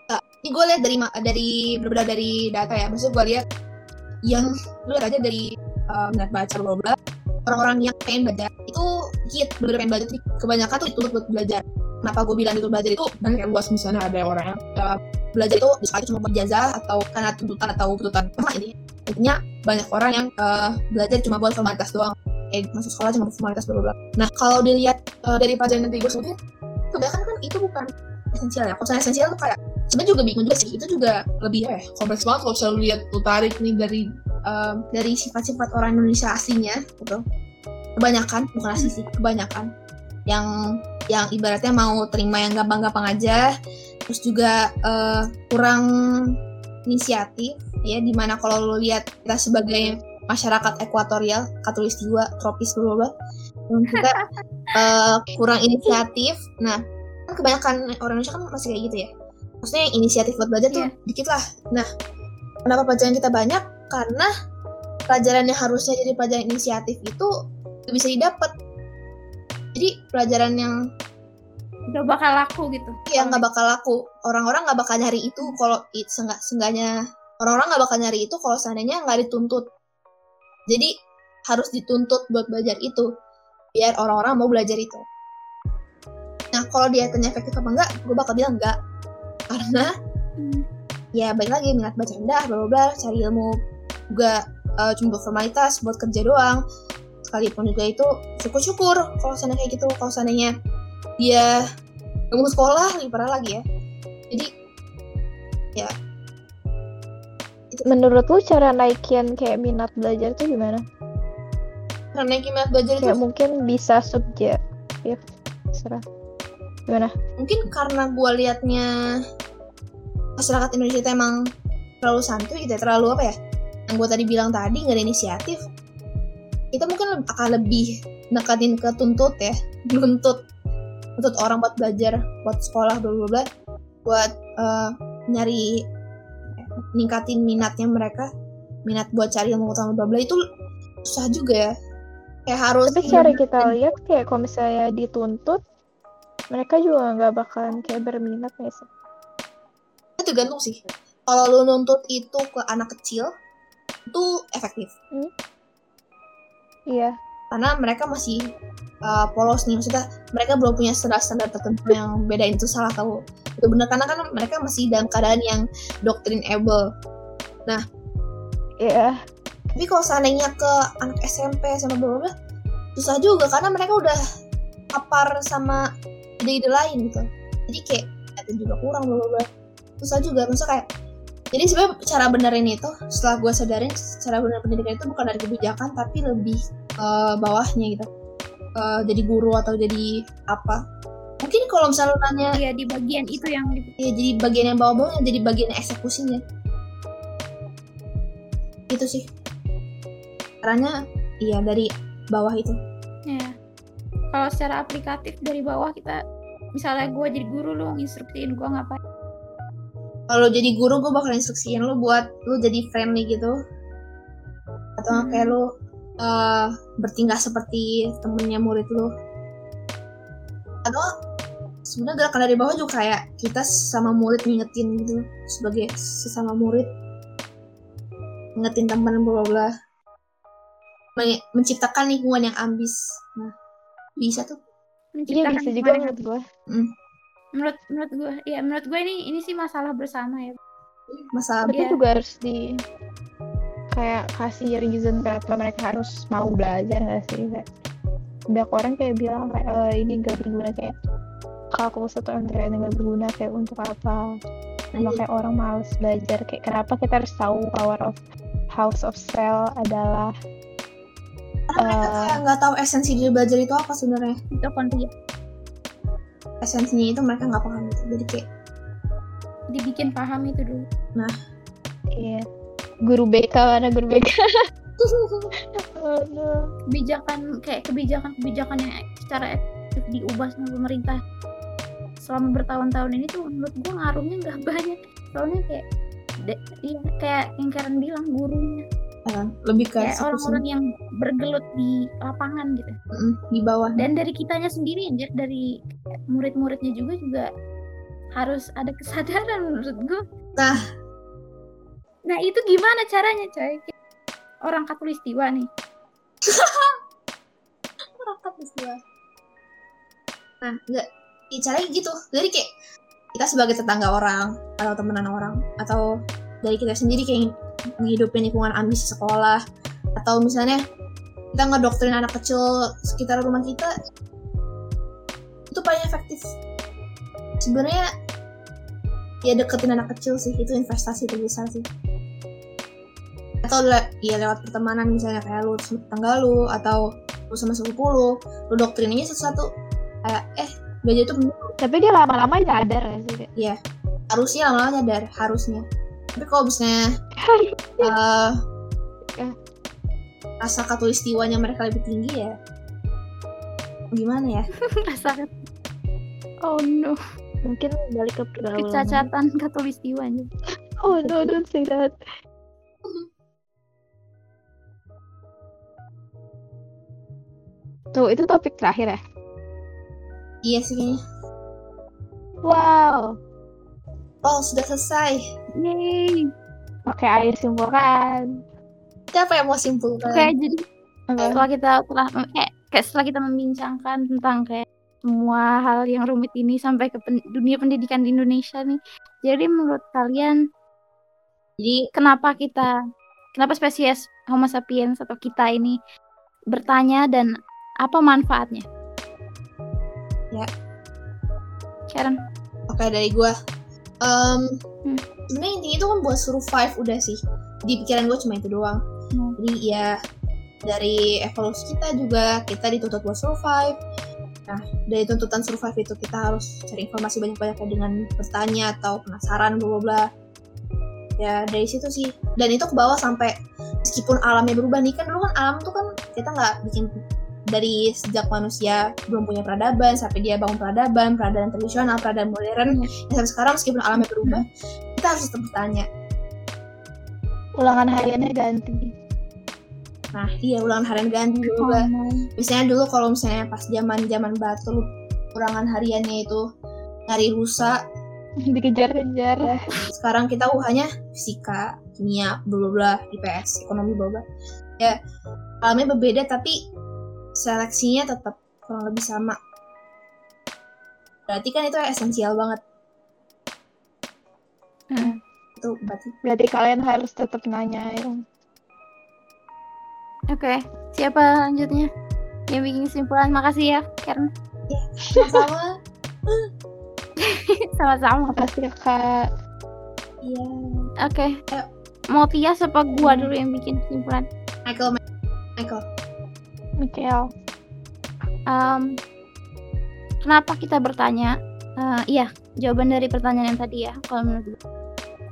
uh, ini gue lihat dari dari berbeda dari data ya maksudnya gue lihat yang lu lihat aja dari uh, baca bla bla orang-orang yang pengen belajar itu dikit bener pengen belajar kebanyakan tuh dituntut buat belajar. Kenapa gue bilang dituntut belajar itu kan kayak luas misalnya ada orang yang uh, belajar itu sekolah itu cuma buat atau karena tuntutan atau tuntutan apa ini intinya banyak orang yang uh, belajar cuma buat formalitas doang eh masuk sekolah cuma formalitas bla nah kalau dilihat uh, dari pelajaran tadi gue sebutin kebanyakan kan itu bukan esensial ya. Kalau esensial tuh kayak sebenarnya juga bingung juga sih. Itu juga lebih eh kompleks banget kalau misalnya lihat lu tarik nih dari um, dari sifat-sifat orang Indonesia aslinya gitu. Kebanyakan bukan asli sih kebanyakan. Yang yang ibaratnya mau terima yang gampang-gampang aja. Terus juga eh, kurang inisiatif ya. Di mana kalau lo lihat kita sebagai masyarakat ekuatorial katulistiwa tropis bla yang juga eh, kurang inisiatif. Nah kan kebanyakan orang Indonesia kan masih kayak gitu ya. Maksudnya yang inisiatif buat belajar tuh Iya. dikit lah. Nah kenapa pelajaran kita banyak karena pelajaran yang harusnya jadi pelajaran inisiatif itu nggak bisa didapat jadi pelajaran yang udah bakal laku gitu. Ya nggak bakal laku. Orang-orang nggak bakal nyari itu kalau it seenggak seenggaknya orang-orang nggak bakal nyari itu kalau seandainya nggak dituntut jadi harus dituntut buat belajar itu biar orang-orang mau belajar itu. Nah kalau dia tanya efektif apa enggak gue bakal bilang enggak. Karena Hmm. ya baik lagi minat baca rendah bla bla bla cari ilmu. Juga eh, cuma buat formalitas buat kerja doang. Sekalipun juga itu syukur-syukur kalau seandainya kayak gitu kalau seandainya dia ilmu sekolah lebih parah lagi ya. Jadi ya menurut lu cara naikin kayak minat belajar tuh gimana? Karena minat belajar itu Kayak mungkin bisa subjek. Ya, serah. Gimana? mungkin karena gue liatnya masyarakat Indonesia itu emang terlalu santuy gitu ya, terlalu apa ya yang gue tadi bilang tadi nggak ada inisiatif kita mungkin akan lebih nekatin ke tuntut ya nuntut nuntut orang buat belajar buat sekolah bla bla bla buat eh, nyari ningkatin minatnya mereka minat buat cari ilmu utama bla bla itu susah juga ya. Kayak harus Tapi secara kita lihat kayak kalau misalnya dituntut, mereka juga nggak bakalan kayak berminat nggak sih? itu tergantung sih. Kalau lu nuntut itu ke anak kecil itu efektif. Iya. Karena mereka masih uh, polos nih. Maksudnya mereka belum punya standar-standar tertentu yang bedain itu salah atau itu benar. Karena kan mereka masih dalam keadaan yang doktrinable. Iya. tapi kalau seandainya ke anak SMP sama bla bla bla, susah juga. Karena mereka udah kapar sama ide-ide lain gitu. Jadi kayak itu juga kurang bla bla. Susah juga. Maksudnya kayak jadi sebenarnya cara benerin itu setelah gue sadarin cara bener pendidikan itu bukan dari kebijakan tapi lebih ke bawahnya gitu. Eh, jadi guru atau jadi apa. Mungkin kalau misalnya lu nanya Iya di bagian itu yang ya jadi bagian yang bawah-bawahnya jadi bagian eksekusinya. Itu sih. Caranya iya dari bawah itu. Ya. Kalau secara aplikatif dari bawah kita misalnya gue jadi guru lu nginstruksiin gue ngapain kalau jadi guru gue bakal instruksiin lu buat lu jadi friendly gitu. Atau Hmm. kayak lu eh, bertingkah seperti temennya murid lu. Atau sebenarnya gerakan dari bawah juga kayak kita sama murid ngingetin gitu. Sebagai sesama murid. Ngingetin teman bla bla Men- menciptakan lingkungan yang ambis. Nah bisa tuh. Iya Menciptakan bisa juga. menurut gue. Menurut menurut gue ya menurut gue ini ini sih masalah bersama ya masalah Tapi Iya. juga harus di kayak kasih reason kenapa mereka harus mau belajar nggak sih? Kayak, banyak orang kayak bilang kayak "Eh, ini gak berguna kayak kalkulus atau internet nggak berguna kayak untuk apa? Sama kayak orang males belajar kayak kenapa kita harus tahu power of House of Cell adalah karena mereka Eh. kayak nggak tahu esensi dari belajar itu apa sebenarnya itu konti esensinya itu mereka nggak paham gitu jadi kayak dibikin paham itu dulu. Iya. Guru BK mana guru BK? Kebijakan kayak kebijakan-kebijakan yang secara efektif diubah sama pemerintah selama bertahun-tahun ini tuh menurut gue ngaruhnya nggak banyak. Soalnya kayak de- iya, kayak yang Karen bilang gurunya lebih ke kayak orang-orang yang bergelut di lapangan gitu. Mm, di bawah. Dan dari kitanya sendiri dari murid-muridnya juga juga harus ada kesadaran menurut gue Nah. nah itu gimana caranya coy? Orang katulistiwa nih. Rapat peristiwa. nah nggak ya, caranya gitu. Jadi kayak kita sebagai tetangga orang atau temenan orang atau dari kita sendiri kayak ngehidupin lingkungan ambisi sekolah atau misalnya kita ngedoktrin anak kecil sekitar rumah kita itu paling efektif sebenarnya ya deketin anak kecil sih itu investasi terbesar sih atau le ya lewat pertemanan misalnya kayak lu sama tetangga lu atau lu sama sepupu lu lu doktrinnya satu-satu kayak eh belajar itu penting. Tapi dia lama-lama nyadar nggak sih? Kak? harusnya lama-lama nyadar harusnya tapi kalau misalnya eh Ya. rasa katulistiwanya mereka lebih tinggi ya gimana ya rasa oh no Mungkin balik ke pergaulan. kecacatan katulistiwanya Oh no, don't say that. Tuh, itu topik terakhir ya? iya sih kayaknya Wow. oh sudah selesai Yeay. Oke, ayo simpulkan. siapa yang mau simpulkan Oke, jadi Oke. setelah kita telah kayak, kayak setelah kita membincangkan tentang kayak semua hal yang rumit ini sampai ke pen- dunia pendidikan di Indonesia nih. Jadi menurut kalian jadi kenapa kita kenapa spesies Homo sapiens atau kita ini bertanya dan apa manfaatnya? Ya. Karen, oke dari gua Em, Hmm. sebenarnya intinya itu kan buat survive udah sih. Di pikiran gue cuma itu doang. Hmm. jadi ya dari evolusi kita juga kita dituntut buat survive nah dari tuntutan survive itu kita harus cari informasi banyak-banyak dengan bertanya atau penasaran bla bla bla. Ya dari situ sih. Dan itu ke bawah sampai meskipun alamnya berubah. Nih kan dulu kan alam tuh kan kita nggak bikin dari sejak manusia belum punya peradaban sampai dia bangun peradaban peradaban tradisional peradaban modern ya, sampai sekarang meskipun alamnya berubah kita harus tetap bertanya Ulangan hariannya ganti. nah iya ulangan harian ganti Oh, no. biasanya dulu kalau misalnya pas zaman zaman batu ulangan hariannya itu nyari rusa Dikejar-kejar. sekarang kita uh, hanya fisika kimia bla bla bla IPS ekonomi bla bla ya alamnya berbeda tapi seleksinya tetap kurang lebih sama berarti kan itu esensial banget Hmm. itu berarti Berarti kalian harus tetap nanya ya. Oke, siapa lanjutnya? Yang bikin kesimpulan, makasih ya, Karen. sama Sama-sama. Makasih kak. iya Oke. Ayo. Mau Tias apa gua dulu yang bikin kesimpulan? Michael Michael Michael. Em, kenapa kita bertanya? Eh, iya, jawaban dari pertanyaan yang tadi ya, kalau menurut gue.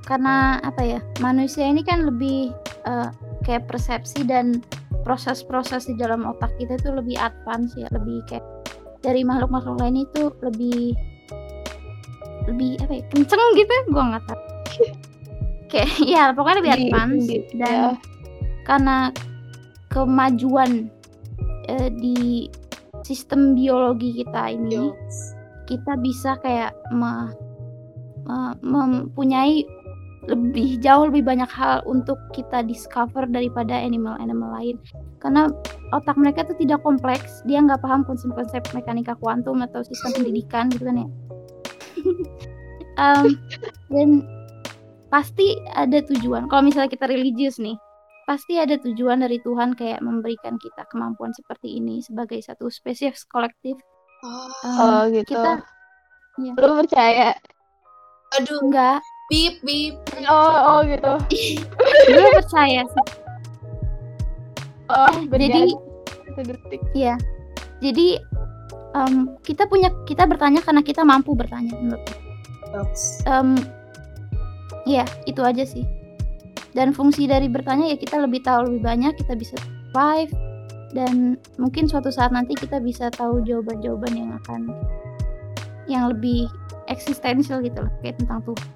Karena apa ya? Manusia ini kan lebih eh, kayak persepsi dan proses-proses di dalam otak kita itu lebih advance ya, lebih kayak dari makhluk-makhluk lain itu lebih lebih apa ya? Kenceng gitu, gua nggak tahu. kayak ya pokoknya lebih advance dan ya. karena kemajuan eh, di sistem biologi kita ini kita bisa kayak me- me- mempunyai lebih jauh lebih banyak hal untuk kita discover daripada animal-animal lain. Karena otak mereka tuh tidak kompleks dia nggak paham konsep-konsep mekanika kuantum atau sistem pendidikan gitu kan ya. Em, dan pasti ada tujuan. Kalau misalnya kita religius nih pasti ada tujuan dari Tuhan kayak memberikan kita kemampuan seperti ini sebagai satu spesies kolektif oh, Em, Oh gitu. kita Iya. Lu percaya? aduh enggak bip bip Oh, oh gitu. gue percaya sih Oh, jadi satu detik. Iya. Jadi em, kita punya kita bertanya karena kita mampu bertanya menurut. Em, Iya, itu aja sih. Dan fungsi dari bertanya ya kita lebih tahu lebih banyak, kita bisa survive dan mungkin suatu saat nanti kita bisa tahu jawaban-jawaban yang akan yang lebih eksistensial gitu loh, kayak tentang Tuhan.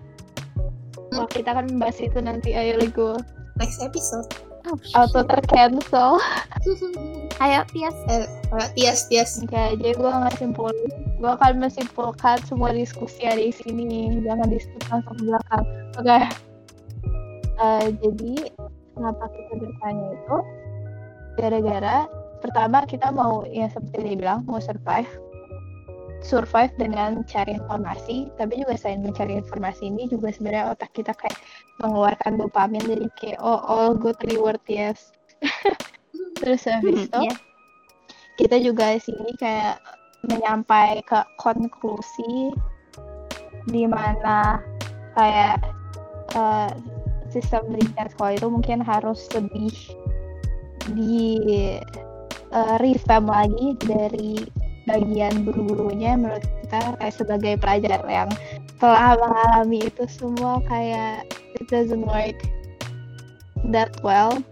Wah, kita akan membahas itu nanti. Ayo, Lego. next episode Oh, Auto tercancel. Ayo, Tias. eh kayak tias tias Oke, jadi gue nggak simpulin. Gue akan menyimpulkan semua diskusi ada di sini. Jangan diskusi langsung ke belakang. Oke. Eh, jadi kenapa kita bertanya itu? Gara-gara pertama kita mau yang seperti dia bilang mau survive, survive dengan cari informasi. Tapi juga selain mencari informasi ini juga sebenarnya otak kita kayak mengeluarkan dopamin jadi kayak oh all good reward yes. Terus habis itu Iya. kita juga sini kayak menyampai ke konklusi di mana kayak eh, sistem pendidikan sekolah itu mungkin harus lebih di eh, revamp lagi dari bagian guru-gurunya menurut kita kayak sebagai pelajar yang telah mengalami itu semua kayak it doesn't work that well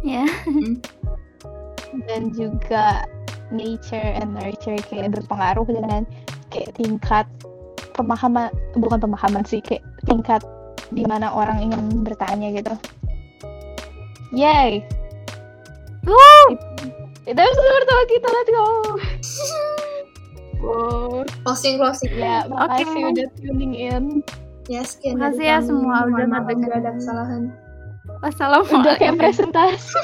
Ya. dan juga nature and nurture kayak berpengaruh dengan kayak tingkat pemahaman bukan pemahaman sih kayak tingkat di mana orang ingin bertanya gitu. Yay! Woo! Itu episode pertama kita, let's go! Wow. closing closing Ya, makasih Oke. udah tuning in. ya sekian Makasih dari ya semua udah ngedengerin. apabila ada kesalahan Udah Wassalamualaikum. kayak presentasi.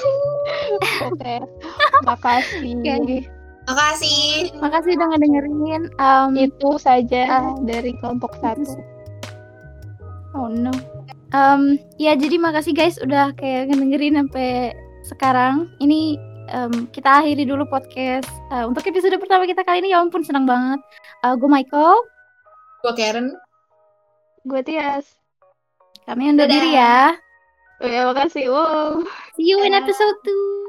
Oke, makasih. Makasih Makasih udah ngedengerin. Em, Itu saja Ah. dari kelompok satu. Oh no. Em, ya jadi makasih guys udah kayak ngedengerin sampai sekarang. Ini em, kita akhiri dulu podcast eh, untuk episode pertama kita kali ini. Ya ampun senang banget. gue Michael. gue Karen Gue Tias. Kami undur Dadah. diri ya. Oh ya, makasih. Wow. See you in episode 2.